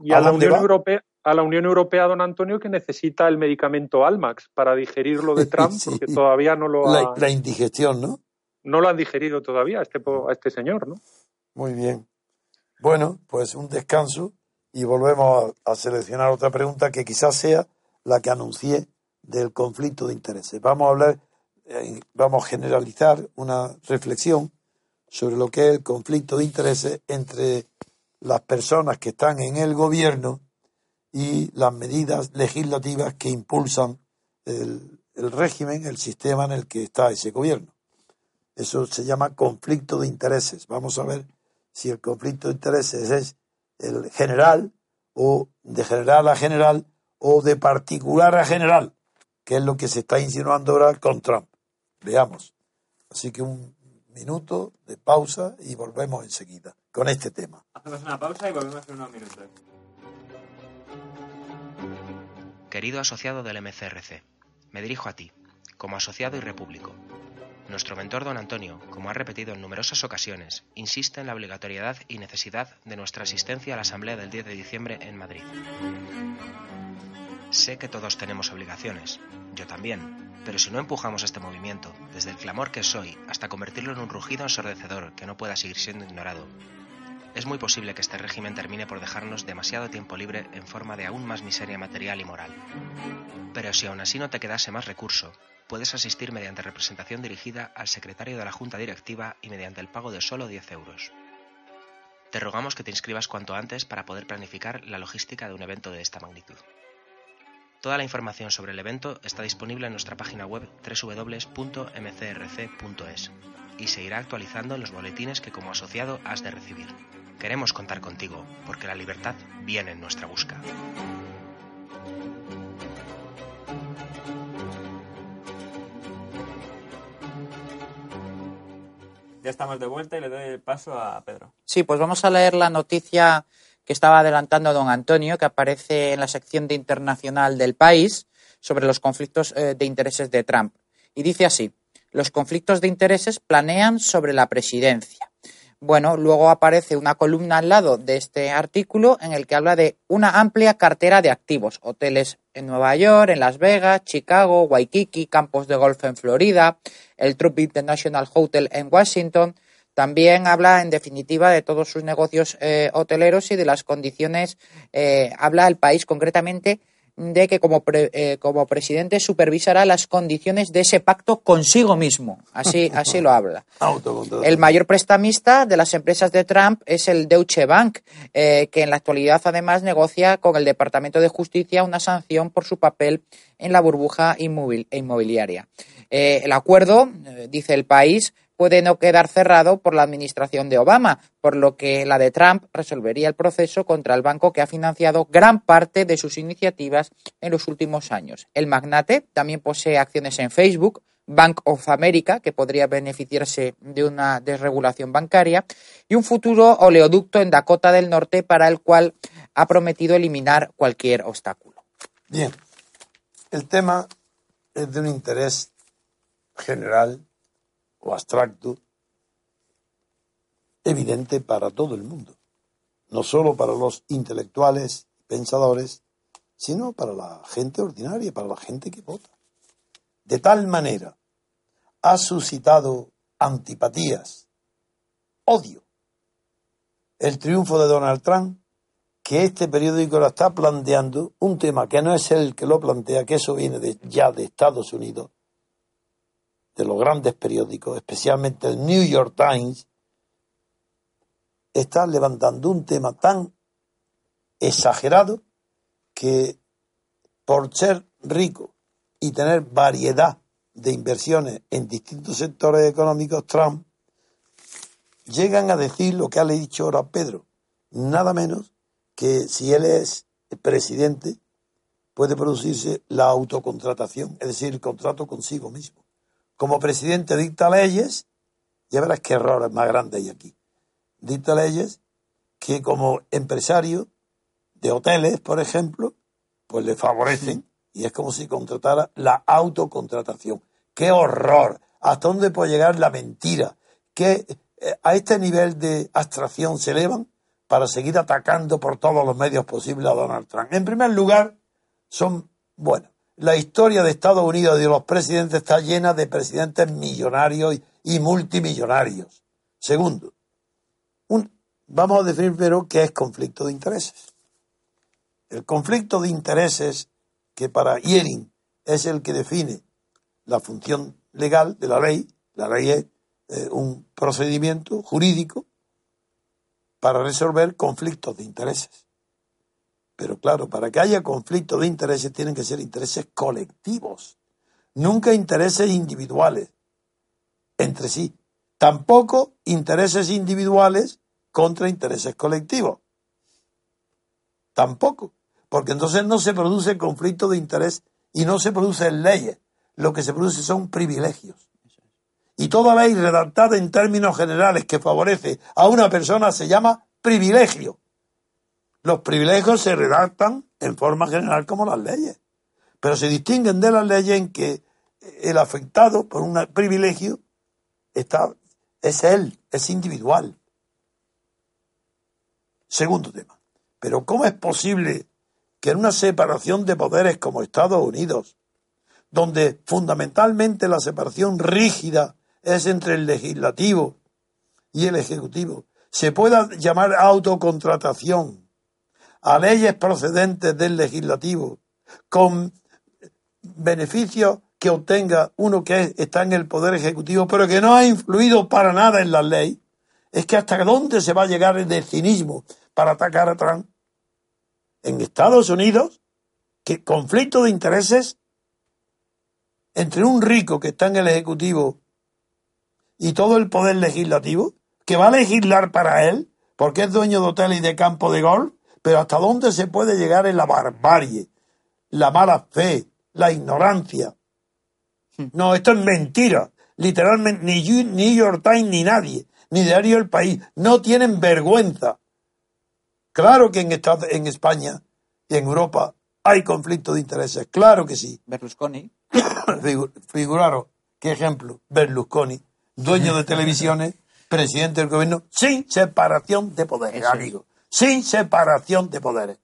y ¿A a la Unión va? Europea, a la Unión Europea, don Antonio, que necesita el medicamento Almax para digerir lo de Trump, Sí. porque todavía no lo, La, ha- la indigestión, ¿no? no lo han digerido todavía a este, a este señor, ¿no? Muy bien. Bueno, pues un descanso y volvemos a, seleccionar otra pregunta que quizás sea la que anuncié del conflicto de intereses. Vamos a hablar, eh, vamos a generalizar una reflexión sobre lo que es el conflicto de intereses entre las personas que están en el gobierno y las medidas legislativas que impulsan el, el régimen, el sistema en el que está ese gobierno. Eso se llama conflicto de intereses. Vamos a ver si el conflicto de intereses es el general o de general a general o de particular a general, que es lo que se está insinuando ahora con Trump. Veamos. Así que un minuto de pausa y volvemos enseguida con este tema. Hacemos una pausa y volvemos en unos minutos. Querido asociado del MCRC, me dirijo a ti, como asociado y repúblico. Nuestro mentor don Antonio, como ha repetido en numerosas ocasiones, insiste en la obligatoriedad y necesidad de nuestra asistencia a la Asamblea del 10 de diciembre en Madrid. Sé que todos tenemos obligaciones, yo también, pero si no empujamos este movimiento, desde el clamor que soy hasta convertirlo en un rugido ensordecedor que no pueda seguir siendo ignorado, es muy posible que este régimen termine por dejarnos demasiado tiempo libre en forma de aún más miseria material y moral. Pero si aún así no te quedase más recurso, puedes asistir mediante representación dirigida al secretario de la Junta Directiva y mediante el pago de solo 10 euros. Te rogamos que te inscribas cuanto antes para poder planificar la logística de un evento de esta magnitud. Toda la información sobre el evento está disponible en nuestra página web www.mcrc.es y se irá actualizando en los boletines que como asociado has de recibir. Queremos contar contigo, porque la libertad viene en nuestra busca. Estamos de vuelta y le doy el paso a Pedro. Sí, pues vamos a leer la noticia que estaba adelantando don Antonio, que aparece en la sección de internacional del país sobre los conflictos eh, de intereses de Trump. Y dice así, los conflictos de intereses planean sobre la presidencia. Bueno, luego aparece una columna al lado de este artículo en el que habla de una amplia cartera de activos, hoteles en Nueva York, en Las Vegas, Chicago, Waikiki, campos de golf en Florida, el Trump International Hotel en Washington. También habla, en definitiva, de todos sus negocios eh, hoteleros y de las condiciones, eh, habla el país concretamente de que como, eh, como presidente supervisará las condiciones de ese pacto consigo mismo. Así, así lo habla. El mayor prestamista de las empresas de Trump es el Deutsche Bank, eh, que en la actualidad además negocia con el Departamento de Justicia una sanción por su papel en la burbuja inmobiliaria. Eh, el acuerdo, dice el país, puede no quedar cerrado por la administración de Obama, por lo que la de Trump resolvería el proceso contra el banco que ha financiado gran parte de sus iniciativas en los últimos años. El magnate también posee acciones en Facebook, Bank of America, que podría beneficiarse de una desregulación bancaria, y un futuro oleoducto en Dakota del Norte para el cual ha prometido eliminar cualquier obstáculo. Bien, el tema es de un interés general o abstracto evidente para todo el mundo, no solo para los intelectuales, pensadores, sino para la gente ordinaria, para la gente que vota. De tal manera ha suscitado antipatías, odio, el triunfo de Donald Trump, que este periódico lo está planteando un tema que no es el que lo plantea, que eso viene de, ya de Estados Unidos, de los grandes periódicos, especialmente el New York Times, está levantando un tema tan exagerado que por ser rico y tener variedad de inversiones en distintos sectores económicos, Trump llegan a decir lo que ha dicho ahora Pedro, nada menos que si él es presidente puede producirse la autocontratación, es decir, el contrato consigo mismo como presidente dicta leyes, ya verás qué errores más grandes hay aquí. Dicta leyes que como empresario de hoteles, por ejemplo, pues le favorecen y es como si contratara la autocontratación. ¡Qué horror! ¿Hasta dónde puede llegar la mentira? Que eh, a este nivel de abstracción se elevan para seguir atacando por todos los medios posibles a Donald Trump. En primer lugar, son, bueno, la historia de Estados Unidos y de los presidentes está llena de presidentes millonarios y multimillonarios. Segundo, vamos a definir primero qué es conflicto de intereses. El conflicto de intereses, que para Yering es el que define la función legal de la ley, la ley es eh, un procedimiento jurídico para resolver conflictos de intereses. Pero claro, para que haya conflicto de intereses tienen que ser intereses colectivos, nunca intereses individuales entre sí. Tampoco intereses individuales contra intereses colectivos. Tampoco. Porque entonces no se produce conflicto de interés y no se producen leyes. Lo que se produce son privilegios. Y toda ley redactada en términos generales que favorece a una persona se llama privilegio. Los privilegios se redactan en forma general como las leyes, pero se distinguen de las leyes en que el afectado por un privilegio está, es él, es individual. Segundo tema. Pero ¿cómo es posible que en una separación de poderes como Estados Unidos, donde fundamentalmente la separación rígida es entre el legislativo y el ejecutivo, se pueda llamar autocontratación a leyes procedentes del legislativo con beneficios que obtenga uno que está en el poder ejecutivo, pero que no ha influido para nada en la ley, es que hasta dónde se va a llegar el cinismo para atacar a Trump. En Estados Unidos, que conflicto de intereses entre un rico que está en el ejecutivo y todo el poder legislativo, que va a legislar para él, porque es dueño de hotel y de campo de golf, pero hasta dónde se puede llegar en la barbarie, la mala fe, la ignorancia, no, esto es mentira. Literalmente, ni New York Times ni nadie, ni Diario El País, no tienen vergüenza. Claro que en, en España y en Europa hay conflicto de intereses, claro que sí. Berlusconi. figuraros, qué ejemplo, Berlusconi, dueño de televisiones, presidente del gobierno, sin separación de poderes, amigo. Sin separación de poderes.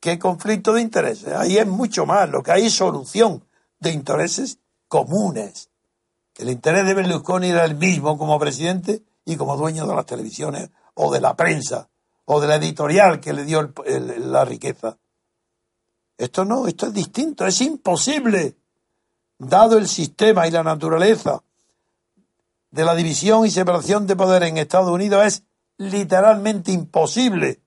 ¿Qué conflicto de intereses? Ahí es mucho más, lo que hay es solución de intereses comunes. El interés de Berlusconi era el mismo como presidente y como dueño de las televisiones o de la prensa o de la editorial que le dio la riqueza. Esto no, esto es distinto, es imposible, dado el sistema y la naturaleza de la división y separación de poder en Estados Unidos, es literalmente imposible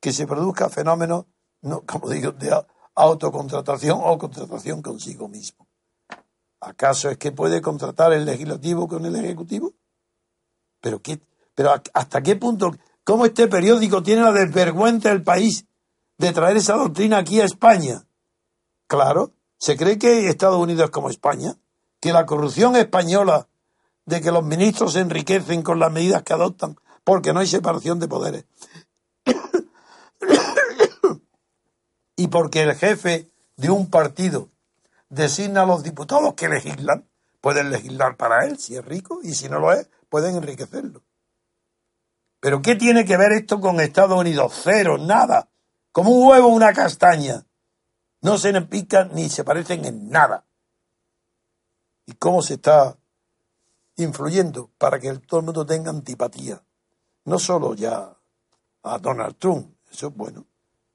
que se produzca fenómenos, no, como digo, de autocontratación o contratación consigo mismo. ¿Acaso es que puede contratar el legislativo con el ejecutivo? ¿Pero, qué, pero hasta qué punto? ¿Cómo este periódico tiene la desvergüenza del país de traer esa doctrina aquí a España? Claro, se cree que Estados Unidos es como España, que la corrupción española de que los ministros se enriquecen con las medidas que adoptan porque no hay separación de poderes y porque el jefe de un partido designa a los diputados que legislan, pueden legislar para él si es rico y si no lo es, pueden enriquecerlo. Pero ¿qué tiene que ver esto con Estados Unidos? Cero, nada. Como un huevo una castaña. No se pican ni se parecen en nada. ¿Y cómo se está influyendo para que todo el mundo tenga antipatía? No solo ya a Donald Trump, eso es bueno,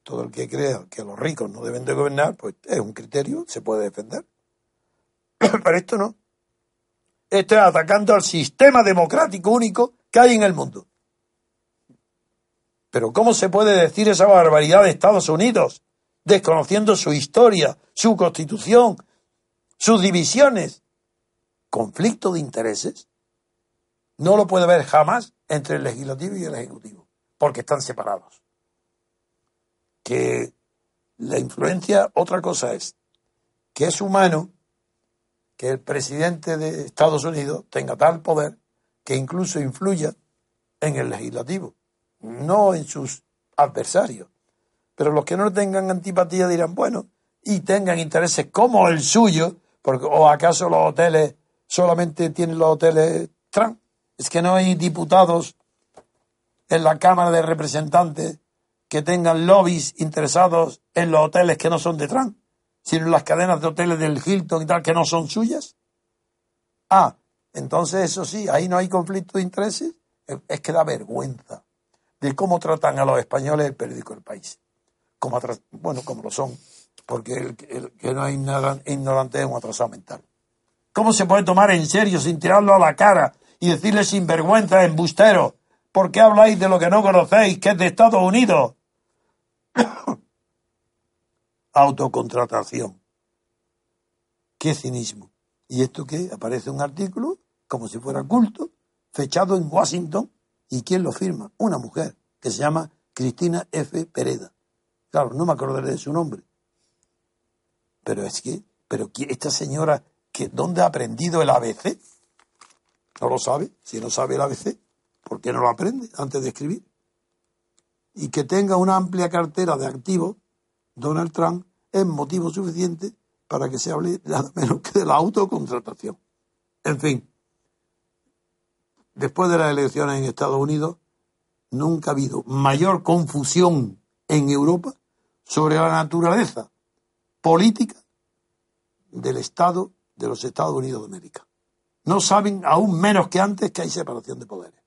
todo el que crea que los ricos no deben de gobernar, pues es un criterio, se puede defender. Pero esto no. Esto es atacando al sistema democrático único que hay en el mundo. Pero ¿cómo se puede decir esa barbaridad de Estados Unidos, desconociendo su historia, su constitución, sus divisiones? ¿Conflicto de intereses? No lo puede haber jamás entre el legislativo y el ejecutivo, porque están separados que la influencia, otra cosa es que es humano que el presidente de Estados Unidos tenga tal poder que incluso influya en el legislativo, no en sus adversarios. Pero los que no tengan antipatía dirán, bueno, y tengan intereses como el suyo, porque o acaso los hoteles solamente tienen los hoteles Trump, es que no hay diputados en la Cámara de Representantes que tengan lobbies interesados en los hoteles que no son de Trump, sino en las cadenas de hoteles del Hilton y tal que no son suyas. Ah, entonces eso sí, ahí no hay conflicto de intereses. Es que da vergüenza de cómo tratan a los españoles el periódico El País. Como bueno, como lo son, porque el, que no hay ignorante es un atrasado mental. ¿Cómo se puede tomar en serio sin tirarlo a la cara y decirle sin vergüenza, embustero, ¿Por qué habláis de lo que no conocéis, que es de Estados Unidos? Autocontratación. Qué cinismo. ¿Y esto qué? Aparece un artículo, como si fuera culto, fechado en Washington. ¿Y quién lo firma? Una mujer, que se llama Cristina F. Pereda. Claro, no me acordaré de su nombre. Pero es que, pero esta señora, que, ¿dónde ha aprendido el ABC? No lo sabe. Si no sabe el ABC, ¿por qué no lo aprende antes de escribir? Y que tenga una amplia cartera de activos, Donald Trump, es motivo suficiente para que se hable nada menos que de la autocontratación. En fin, después de las elecciones en Estados Unidos, nunca ha habido mayor confusión en Europa sobre la naturaleza política del Estado de los Estados Unidos de América. No saben aún menos que antes que hay separación de poderes.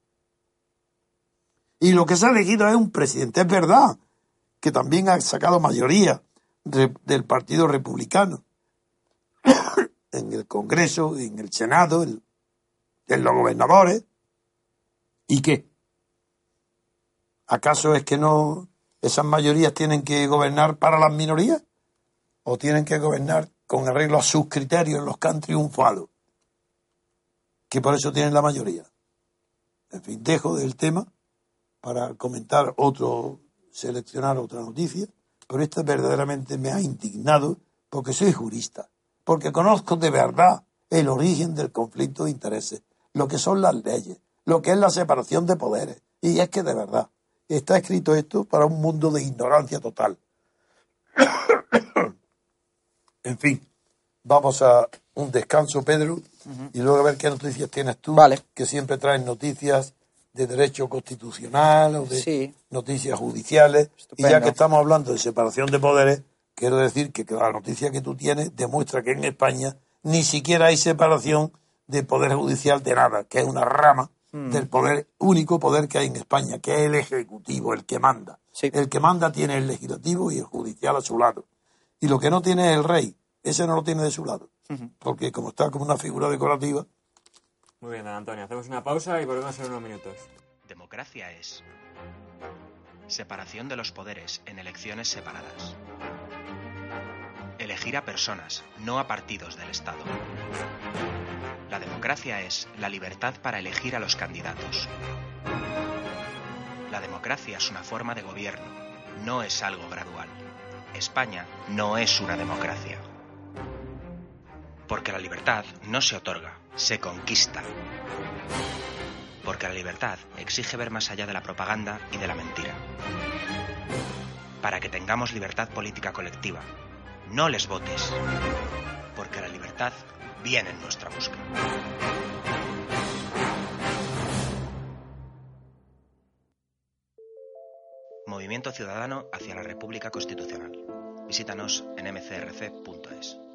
Y lo que se ha elegido es un presidente. Es verdad que también ha sacado mayoría del Partido Republicano en el Congreso, en el Senado, en, los gobernadores. ¿Y qué? ¿Acaso es que no esas mayorías tienen que gobernar para las minorías? ¿O tienen que gobernar con arreglo a sus criterios, los que han triunfado? Que por eso tienen la mayoría. En fin, dejo del tema para comentar otro, seleccionar otra noticia, pero esta verdaderamente me ha indignado porque soy jurista porque conozco de verdad el origen del conflicto de intereses, lo que son las leyes, lo que es la separación de poderes. Y es que de verdad está escrito esto para un mundo de ignorancia total. en fin, vamos a un descanso, Pedro, y luego a ver qué noticias tienes tú, vale. que siempre traes noticias de derecho constitucional o de noticias judiciales. Y ya que estamos hablando de separación de poderes, Quiero decir que la noticia que tú tienes demuestra que en España ni siquiera hay separación de poder judicial de nada, que es una rama mm. del poder, único poder que hay en España, que es el ejecutivo, el que manda. El que manda tiene el legislativo y el judicial a su lado. Y lo que no tiene es el rey, ese no lo tiene de su lado. Porque como está como una figura decorativa. Muy bien, Antonio, hacemos una pausa y volvemos en unos minutos. Democracia es separación de los poderes en elecciones separadas elegir a personas, no a partidos del Estado. La democracia es la libertad para elegir a los candidatos. La democracia es una forma de gobierno, no es algo gradual. España no es una democracia. Porque la libertad no se otorga, se conquista. Porque la libertad exige ver más allá de la propaganda y de la mentira. Para que tengamos libertad política colectiva, no les votes, porque la libertad viene en nuestra busca. Movimiento Ciudadano hacia la República Constitucional. Visítanos en mcrc.es.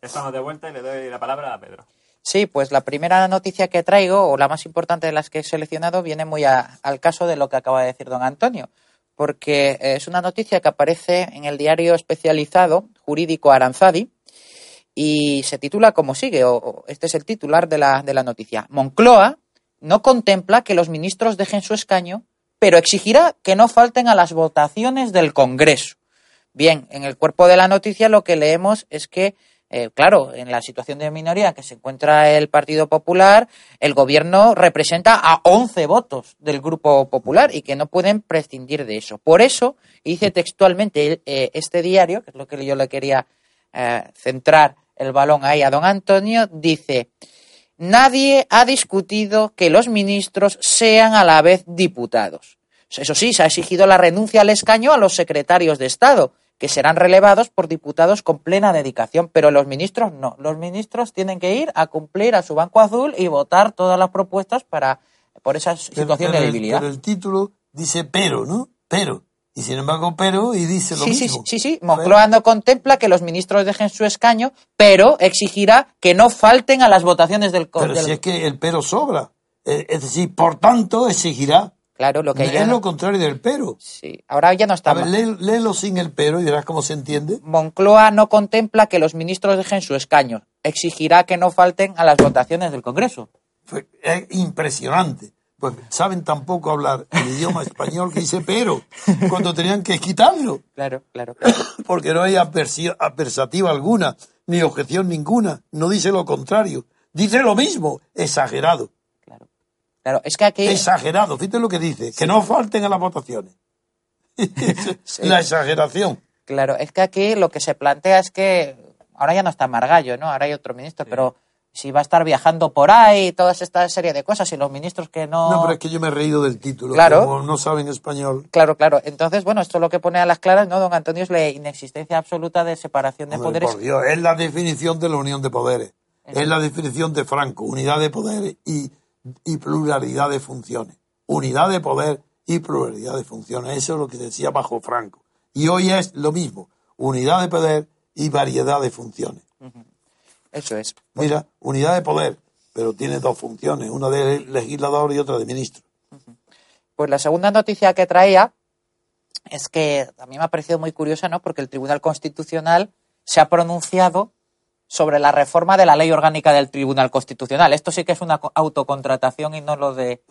Estamos de vuelta y le doy la palabra a Pedro. Sí, pues la primera noticia que traigo, o la más importante de las que he seleccionado, viene muy al caso de lo que acaba de decir don Antonio porque es una noticia que aparece en el diario especializado jurídico Aranzadi y se titula como sigue, o este es el titular de la, noticia. Moncloa no contempla que los ministros dejen su escaño, pero exigirá que no falten a las votaciones del Congreso. Bien, en el cuerpo de la noticia lo que leemos es que eh, claro, en la situación de minoría que se encuentra el Partido Popular, el gobierno representa a 11 votos del Grupo Popular y que no pueden prescindir de eso. Por eso, dice textualmente eh, este diario, que es lo que yo le quería eh, centrar el balón ahí a don Antonio, dice, nadie ha discutido que los ministros sean a la vez diputados. Eso sí, se ha exigido la renuncia al escaño a los secretarios de Estado que serán relevados por diputados con plena dedicación, pero los ministros no. Los ministros tienen que ir a cumplir a su banco azul y votar todas las propuestas para por esa situación de debilidad. pero el título dice pero, ¿no? Pero. Y sin embargo, pero, y dice lo sí, mismo. Sí, sí, sí. Moncloa no contempla que los ministros dejen su escaño, pero exigirá que no falten a las votaciones del Pero si es que el pero sobra. Eh, es decir, por tanto, exigirá Claro, lo que Es lo contrario del pero. Sí, ahora ya no está. A ver, léelo sin el pero y verás cómo se entiende. Moncloa no contempla que los ministros dejen su escaño. Exigirá que no falten a las votaciones del Congreso. Es impresionante. Pues saben tampoco hablar el idioma español que dice pero, cuando tenían que quitarlo. Claro, claro. Porque no hay adversativa alguna, ni objeción ninguna. No dice lo contrario. Dice lo mismo, exagerado. Claro, es que aquí... Exagerado, fíjate lo que dice, que no falten a las votaciones. La exageración. Claro, es que aquí lo que se plantea es que ahora ya no está Margallo, ¿no? Ahora hay otro ministro, pero si va a estar viajando por ahí, toda esta serie de cosas, y los ministros que no... No, pero es que yo me he reído del título. Claro. Como no saben español. Claro, claro. Entonces, bueno, esto lo que pone a las claras, ¿no? Don Antonio es la inexistencia absoluta de separación de Hombre, poderes. por Dios, es la definición de la unión de poderes. Es la definición de Franco, unidad de poderes y, y pluralidad de funciones. Unidad de poder y pluralidad de funciones. Eso es lo que decía bajo Franco. Y hoy es lo mismo, unidad de poder y variedad de funciones. Eso es. Mira, unidad de poder, pero tiene dos funciones, una de legislador y otra de ministro. Pues la segunda noticia que traía es que a mí me ha parecido muy curiosa, ¿no? Porque el Tribunal Constitucional se ha pronunciado sobre la reforma de la ley orgánica del Tribunal Constitucional. Esto sí que es una co- autocontratación y no lo de...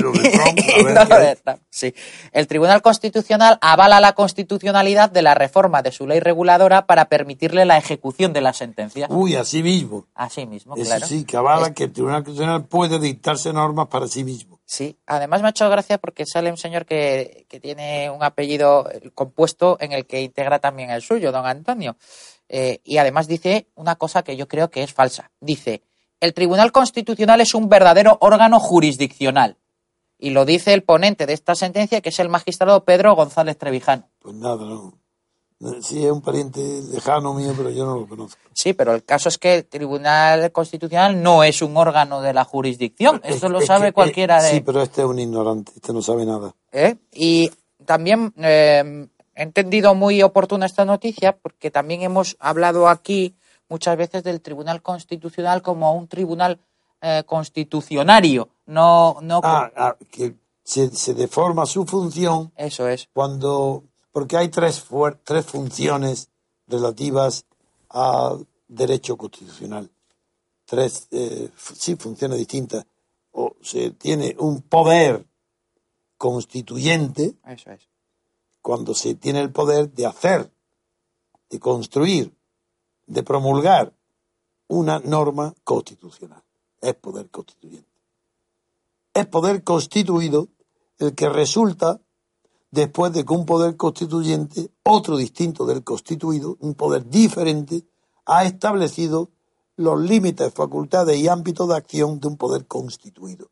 Lo de Trump, a y ver no qué lo de hay. Trump. Sí. El Tribunal Constitucional avala la constitucionalidad de la reforma de su ley reguladora para permitirle la ejecución de las sentencias. Uy, así mismo. Así mismo, Eso claro. sí, que avala Es- que el Tribunal Constitucional puede dictarse normas para sí mismo. Sí, además me ha hecho gracia porque sale un señor que, que tiene un apellido eh, compuesto en el que integra también el suyo, don Antonio. Eh, y además dice una cosa que yo creo que es falsa. Dice, el Tribunal Constitucional es un verdadero órgano jurisdiccional. Y lo dice el ponente de esta sentencia, que es el magistrado Pedro González Trevijano. Pues nada, no. Sí, es un pariente lejano mío, pero yo no lo conozco. Sí, pero el caso es que el Tribunal Constitucional no es un órgano de la jurisdicción. Esto Es- lo es sabe que- cualquiera eh, de... Sí, pero este es un ignorante, este no sabe nada. ¿eh? Y también eh, he entendido muy oportuna esta noticia porque también hemos hablado aquí muchas veces del Tribunal Constitucional como un tribunal eh, constitucionario, no, no Ah, ah, que se, se deforma su función eso es, cuando. Porque hay tres, tres funciones relativas al derecho constitucional. Tres, eh, sí, funciones distintas. O se tiene un poder constituyente eso es. Cuando se tiene el poder de hacer, de construir, de promulgar una norma constitucional. Es poder constituyente. Es poder constituido el que resulta después de que un poder constituyente, otro distinto del constituido, un poder diferente, ha establecido los límites, facultades y ámbitos de acción de un poder constituido,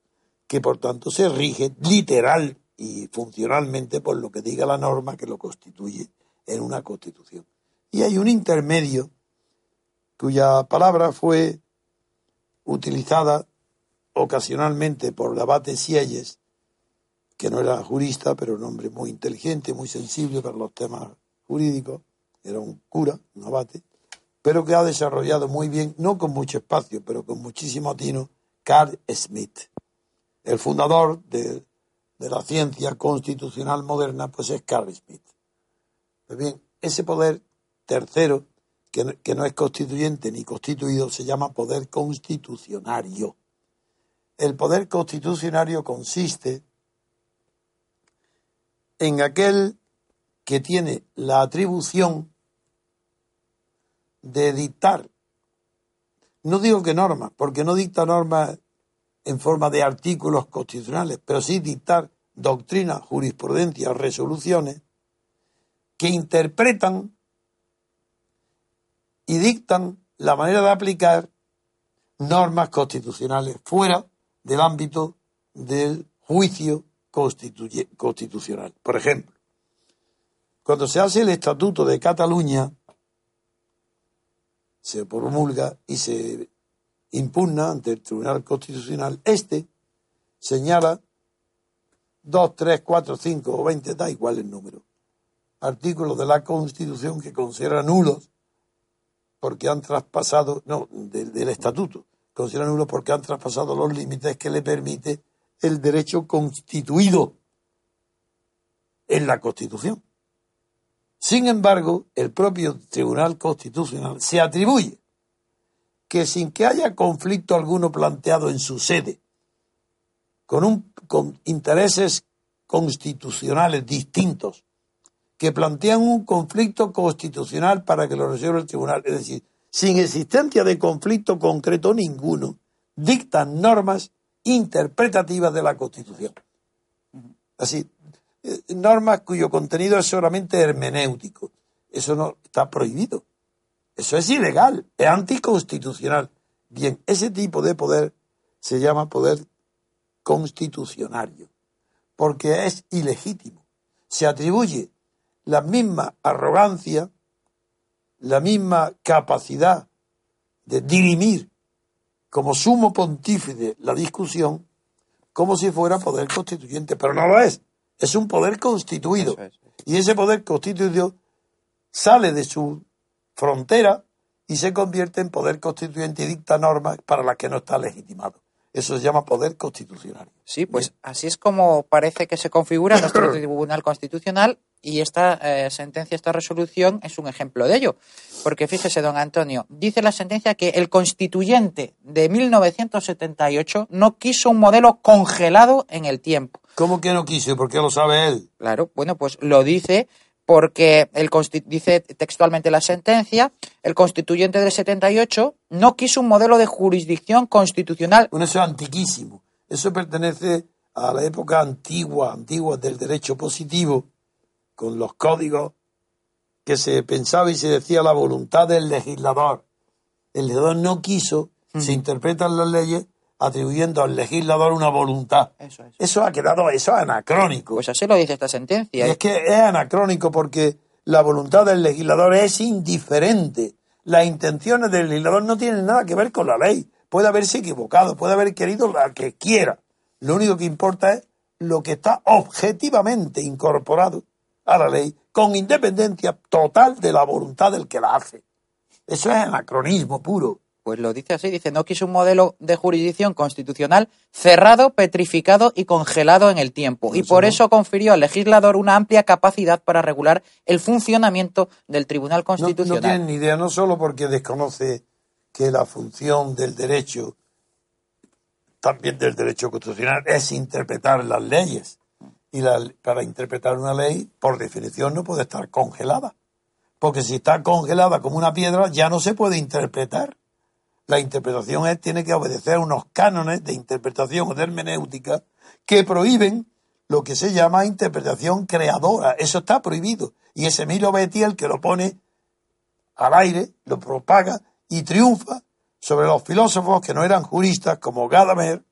que por tanto se rige literal y funcionalmente por lo que diga la norma que lo constituye en una constitución. Y hay un intermedio cuya palabra fue utilizada ocasionalmente por el abate Sieyes, que no era jurista, pero un hombre muy inteligente, muy sensible para los temas jurídicos, era un cura, un abate, pero que ha desarrollado muy bien, no con mucho espacio, pero con muchísimo atino, Carl Smith. El fundador de, de la ciencia constitucional moderna, pues es Carl Smith. Pues bien, ese poder tercero, que no, que no es constituyente ni constituido, se llama poder constitucionario. El poder constitucionario consiste en aquel que tiene la atribución de dictar, no digo que normas, porque no dicta normas en forma de artículos constitucionales, pero sí dictar doctrina, jurisprudencia, resoluciones que interpretan y dictan la manera de aplicar normas constitucionales fuera del ámbito del juicio constitucional. Por ejemplo, cuando se hace el Estatuto de Cataluña, se promulga y se impugna ante el Tribunal Constitucional, este señala dos, tres, cuatro, cinco o veinte, da igual el número, artículos de la Constitución que considera nulos porque han traspasado, no, del, del estatuto, considera nulos porque han traspasado los límites que le permite el derecho constituido en la Constitución. Sin embargo, el propio Tribunal Constitucional se atribuye que sin que haya conflicto alguno planteado en su sede, con, un, con intereses constitucionales distintos, que plantean un conflicto constitucional para que lo resuelva el tribunal. Es decir, sin existencia de conflicto concreto ninguno, dictan normas interpretativas de la Constitución. Así, eh, normas cuyo contenido es solamente hermenéutico. Eso no está prohibido. Eso es ilegal, es anticonstitucional. Bien, ese tipo de poder se llama poder constitucionario, porque es ilegítimo. Se atribuye la misma arrogancia, la misma capacidad de dirimir como sumo pontífice la discusión como si fuera poder constituyente, pero no lo es. Es un poder constituido. Es. Y ese poder constituido sale de su frontera y se convierte en poder constituyente y dicta normas para las que no está legitimado. Eso se llama poder constitucional. Sí, pues así es como parece que se configura nuestro Tribunal Constitucional y esta eh, sentencia, esta resolución es un ejemplo de ello. Porque fíjese, don Antonio, dice la sentencia que el constituyente de 1978 no quiso un modelo congelado en el tiempo. ¿Cómo que no quiso? ¿Y por qué lo sabe él? Claro, bueno, pues lo dice porque el dice textualmente la sentencia, el constituyente del 78 no quiso un modelo de jurisdicción constitucional Bueno, eso es antiquísimo. Eso pertenece a la época antigua, antigua del derecho positivo, con los códigos que se pensaba y se decía la voluntad del legislador. El legislador no quiso, se interpretan las leyes atribuyendo al legislador una voluntad. Eso es. Eso ha quedado, eso es anacrónico. Pues así lo dice esta sentencia. Y es que es anacrónico porque la voluntad del legislador es indiferente. Las intenciones del legislador no tienen nada que ver con la ley. Puede haberse equivocado, puede haber querido la que quiera. Lo único que importa es lo que está objetivamente incorporado a la ley, con independencia total de la voluntad del que la hace. Eso es anacronismo puro. Pues lo dice así, dice, no quiso un modelo de jurisdicción constitucional cerrado, petrificado y congelado en el tiempo. y por no. eso confirió al legislador una amplia capacidad para regular el funcionamiento del Tribunal No, no Constitucional. tienen ni idea, no solo porque desconoce que la función del derecho, también del derecho constitucional, es interpretar las leyes. Y la- para interpretar una ley, por definición, no puede estar congelada. Porque si está congelada como una piedra, ya no se puede interpretar. La interpretación es, tiene que obedecer unos cánones de interpretación o de hermenéutica que prohíben lo que se llama interpretación creadora. Eso está prohibido. Y ese Milo Betty el que lo pone al aire, lo propaga y triunfa sobre los filósofos que no eran juristas como Gadamer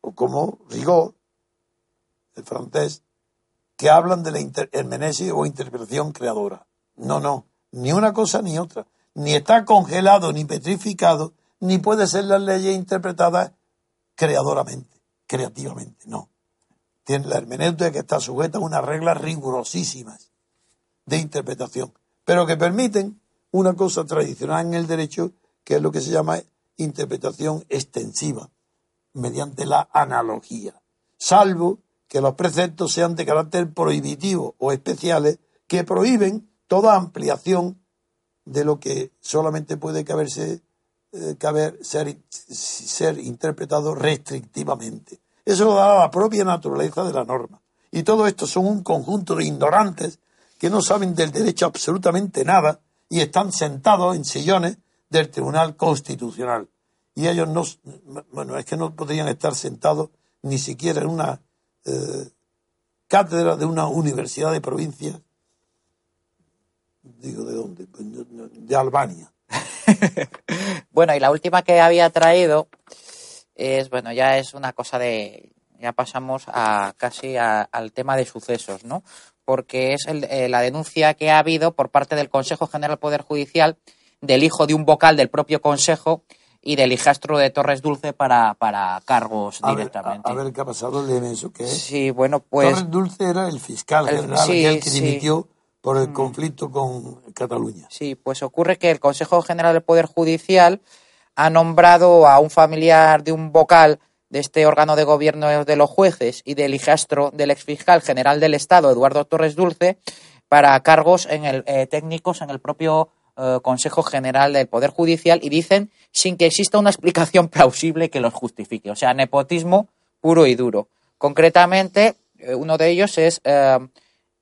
o como Rigaud, el francés, que hablan de la hermenesis o interpretación creadora. No, no, ni una cosa ni otra. Ni está congelado ni petrificado, ni puede ser las leyes interpretadas creadoramente, creativamente, no. Tiene la hermenéutica que está sujeta a unas reglas rigurosísimas de interpretación, pero que permiten una cosa tradicional en el derecho, que es lo que se llama interpretación extensiva, mediante la analogía, salvo que los preceptos sean de carácter prohibitivo o especiales que prohíben toda ampliación de lo que solamente puede caberse, eh, caber ser, ser interpretado restrictivamente. Eso lo da la propia naturaleza de la norma. Y todo esto son un conjunto de ignorantes que no saben del derecho absolutamente nada y están sentados en sillones del Tribunal Constitucional. Y ellos no, bueno, es que no podrían estar sentados ni siquiera en una eh, cátedra de una universidad de provincia, digo, ¿de dónde? Pues, De Albania. Bueno, y la última que había traído es, bueno, ya es una cosa de, ya pasamos a casi a- al tema de sucesos, ¿no? Porque es el- eh, la denuncia que ha habido por parte del Consejo General del Poder Judicial del hijo de un vocal del propio Consejo y del hijastro de Torres Dulce para, para cargos A ver, directamente. a, a ver qué ha pasado, léeme eso, es. Sí, bueno, pues Torres Dulce era el fiscal El- general, sí, aquel que sí. dimitió por el conflicto con Cataluña. Sí, pues ocurre que el Consejo General del Poder Judicial ha nombrado a un familiar de un vocal de este órgano de gobierno de los jueces y del hijastro del exfiscal general del Estado, Eduardo Torres Dulce, para cargos en el, eh, técnicos en el propio eh, Consejo General del Poder Judicial y dicen sin que exista una explicación plausible que los justifique. O sea, nepotismo puro y duro. Concretamente, eh, uno de ellos es eh,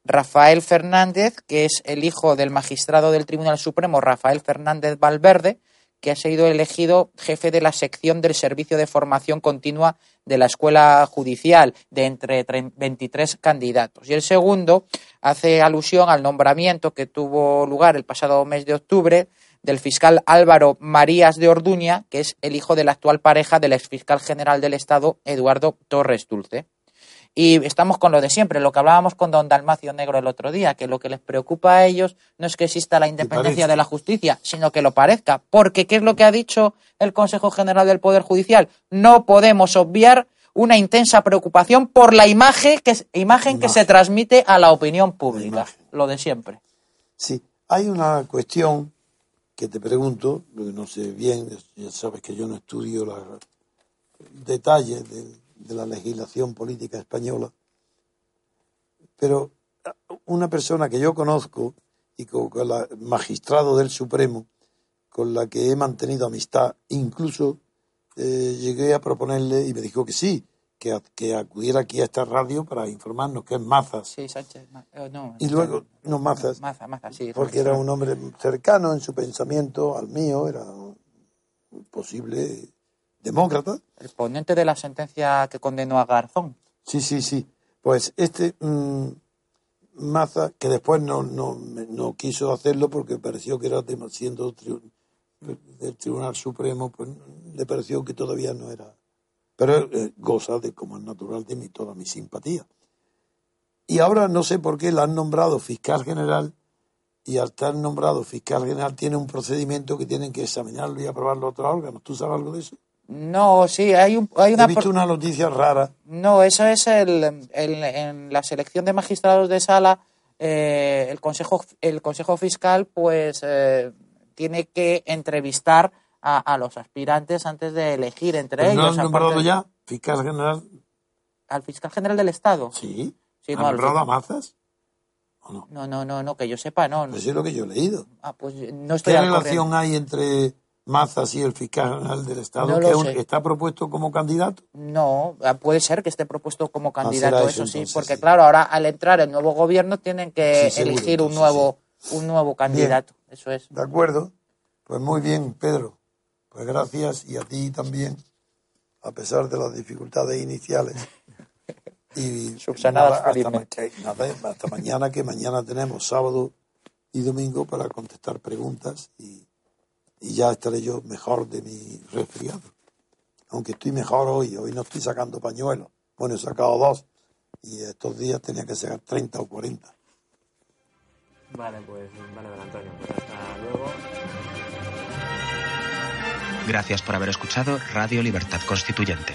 Rafael Fernández, que es el hijo del magistrado del Tribunal Supremo, Rafael Fernández Valverde, que ha sido elegido jefe de la sección del Servicio de Formación Continua de la Escuela Judicial, de entre tre- 23 candidatos. Y el segundo hace alusión al nombramiento que tuvo lugar el pasado mes de octubre del fiscal Álvaro Marías de Orduña, que es el hijo de la actual pareja del exfiscal general del Estado, Eduardo Torres Dulce. Y estamos con lo de siempre, lo que hablábamos con don Dalmacio Negro el otro día, que lo que les preocupa a ellos no es que exista la independencia de la justicia, sino que lo parezca. Porque, ¿qué es lo que ha dicho el Consejo General del Poder Judicial? No podemos obviar una intensa preocupación por la imagen que, imagen que se transmite a la opinión pública. lo de siempre. Sí, hay una cuestión que te pregunto, porque no sé bien, ya sabes que yo no estudio los detalles de, de la legislación política española, pero una persona que yo conozco y con, el magistrado del Supremo, con la que he mantenido amistad, incluso eh, llegué a proponerle y me dijo que sí, que, que, acudiera aquí a esta radio para informarnos que es Mazas. Sí, Sánchez. Eh, no, y luego, no, Mazas. Maza, Maza, sí. Porque era un hombre cercano en su pensamiento al mío, era posible demócrata. El ponente de la sentencia que condenó a Garzón. Sí, sí, sí. Pues este mmm, Maza, que después no, no, no, quiso hacerlo porque pareció que era siendo del Tribunal Supremo, pues le pareció que todavía no era. Pero eh, goza de, como es natural, de mi, toda mi simpatía. Y ahora no sé por qué la han nombrado fiscal general y al estar nombrado fiscal general tiene un procedimiento que tienen que examinarlo y aprobarlo otros órganos. ¿Tú sabes algo de eso? No, sí, hay, un, hay una... He visto una noticia rara. No, eso es el, el en la selección de magistrados de sala, eh, el, consejo, el Consejo Fiscal pues eh, tiene que entrevistar a, a, los aspirantes antes de elegir entre pues ellos. ¿No han nombrado ya fiscal general? ¿Al fiscal general del Estado? Sí. sí ¿Han no, nombrado a Mazas? ¿O no? no? No, no, no, que yo sepa, no. Pues es lo que yo he leído. Ah, pues no estoy ¿Qué relación hay entre Mazas y el fiscal general del Estado, No que un- está propuesto como candidato. No, ah, puede ser que esté propuesto como candidato, eso, eso sí, entonces, porque sí. claro, ahora al entrar el nuevo gobierno tienen que Sí, seguro, elegir un nuevo, un nuevo candidato, eso es. ¿De acuerdo? Pues muy bien, Pedro. Pues gracias y a ti también, a pesar de las dificultades iniciales. Y Subsanadas nada, hasta, hasta mañana, que mañana tenemos sábado y domingo para contestar preguntas y, y ya estaré yo mejor de mi resfriado. Aunque estoy mejor hoy, hoy no estoy sacando pañuelos. Bueno, he sacado dos y estos días tenía que sacar 30 o 40. Vale, pues vale, don Antonio. Pues hasta luego. Gracias por haber escuchado Radio Libertad Constituyente.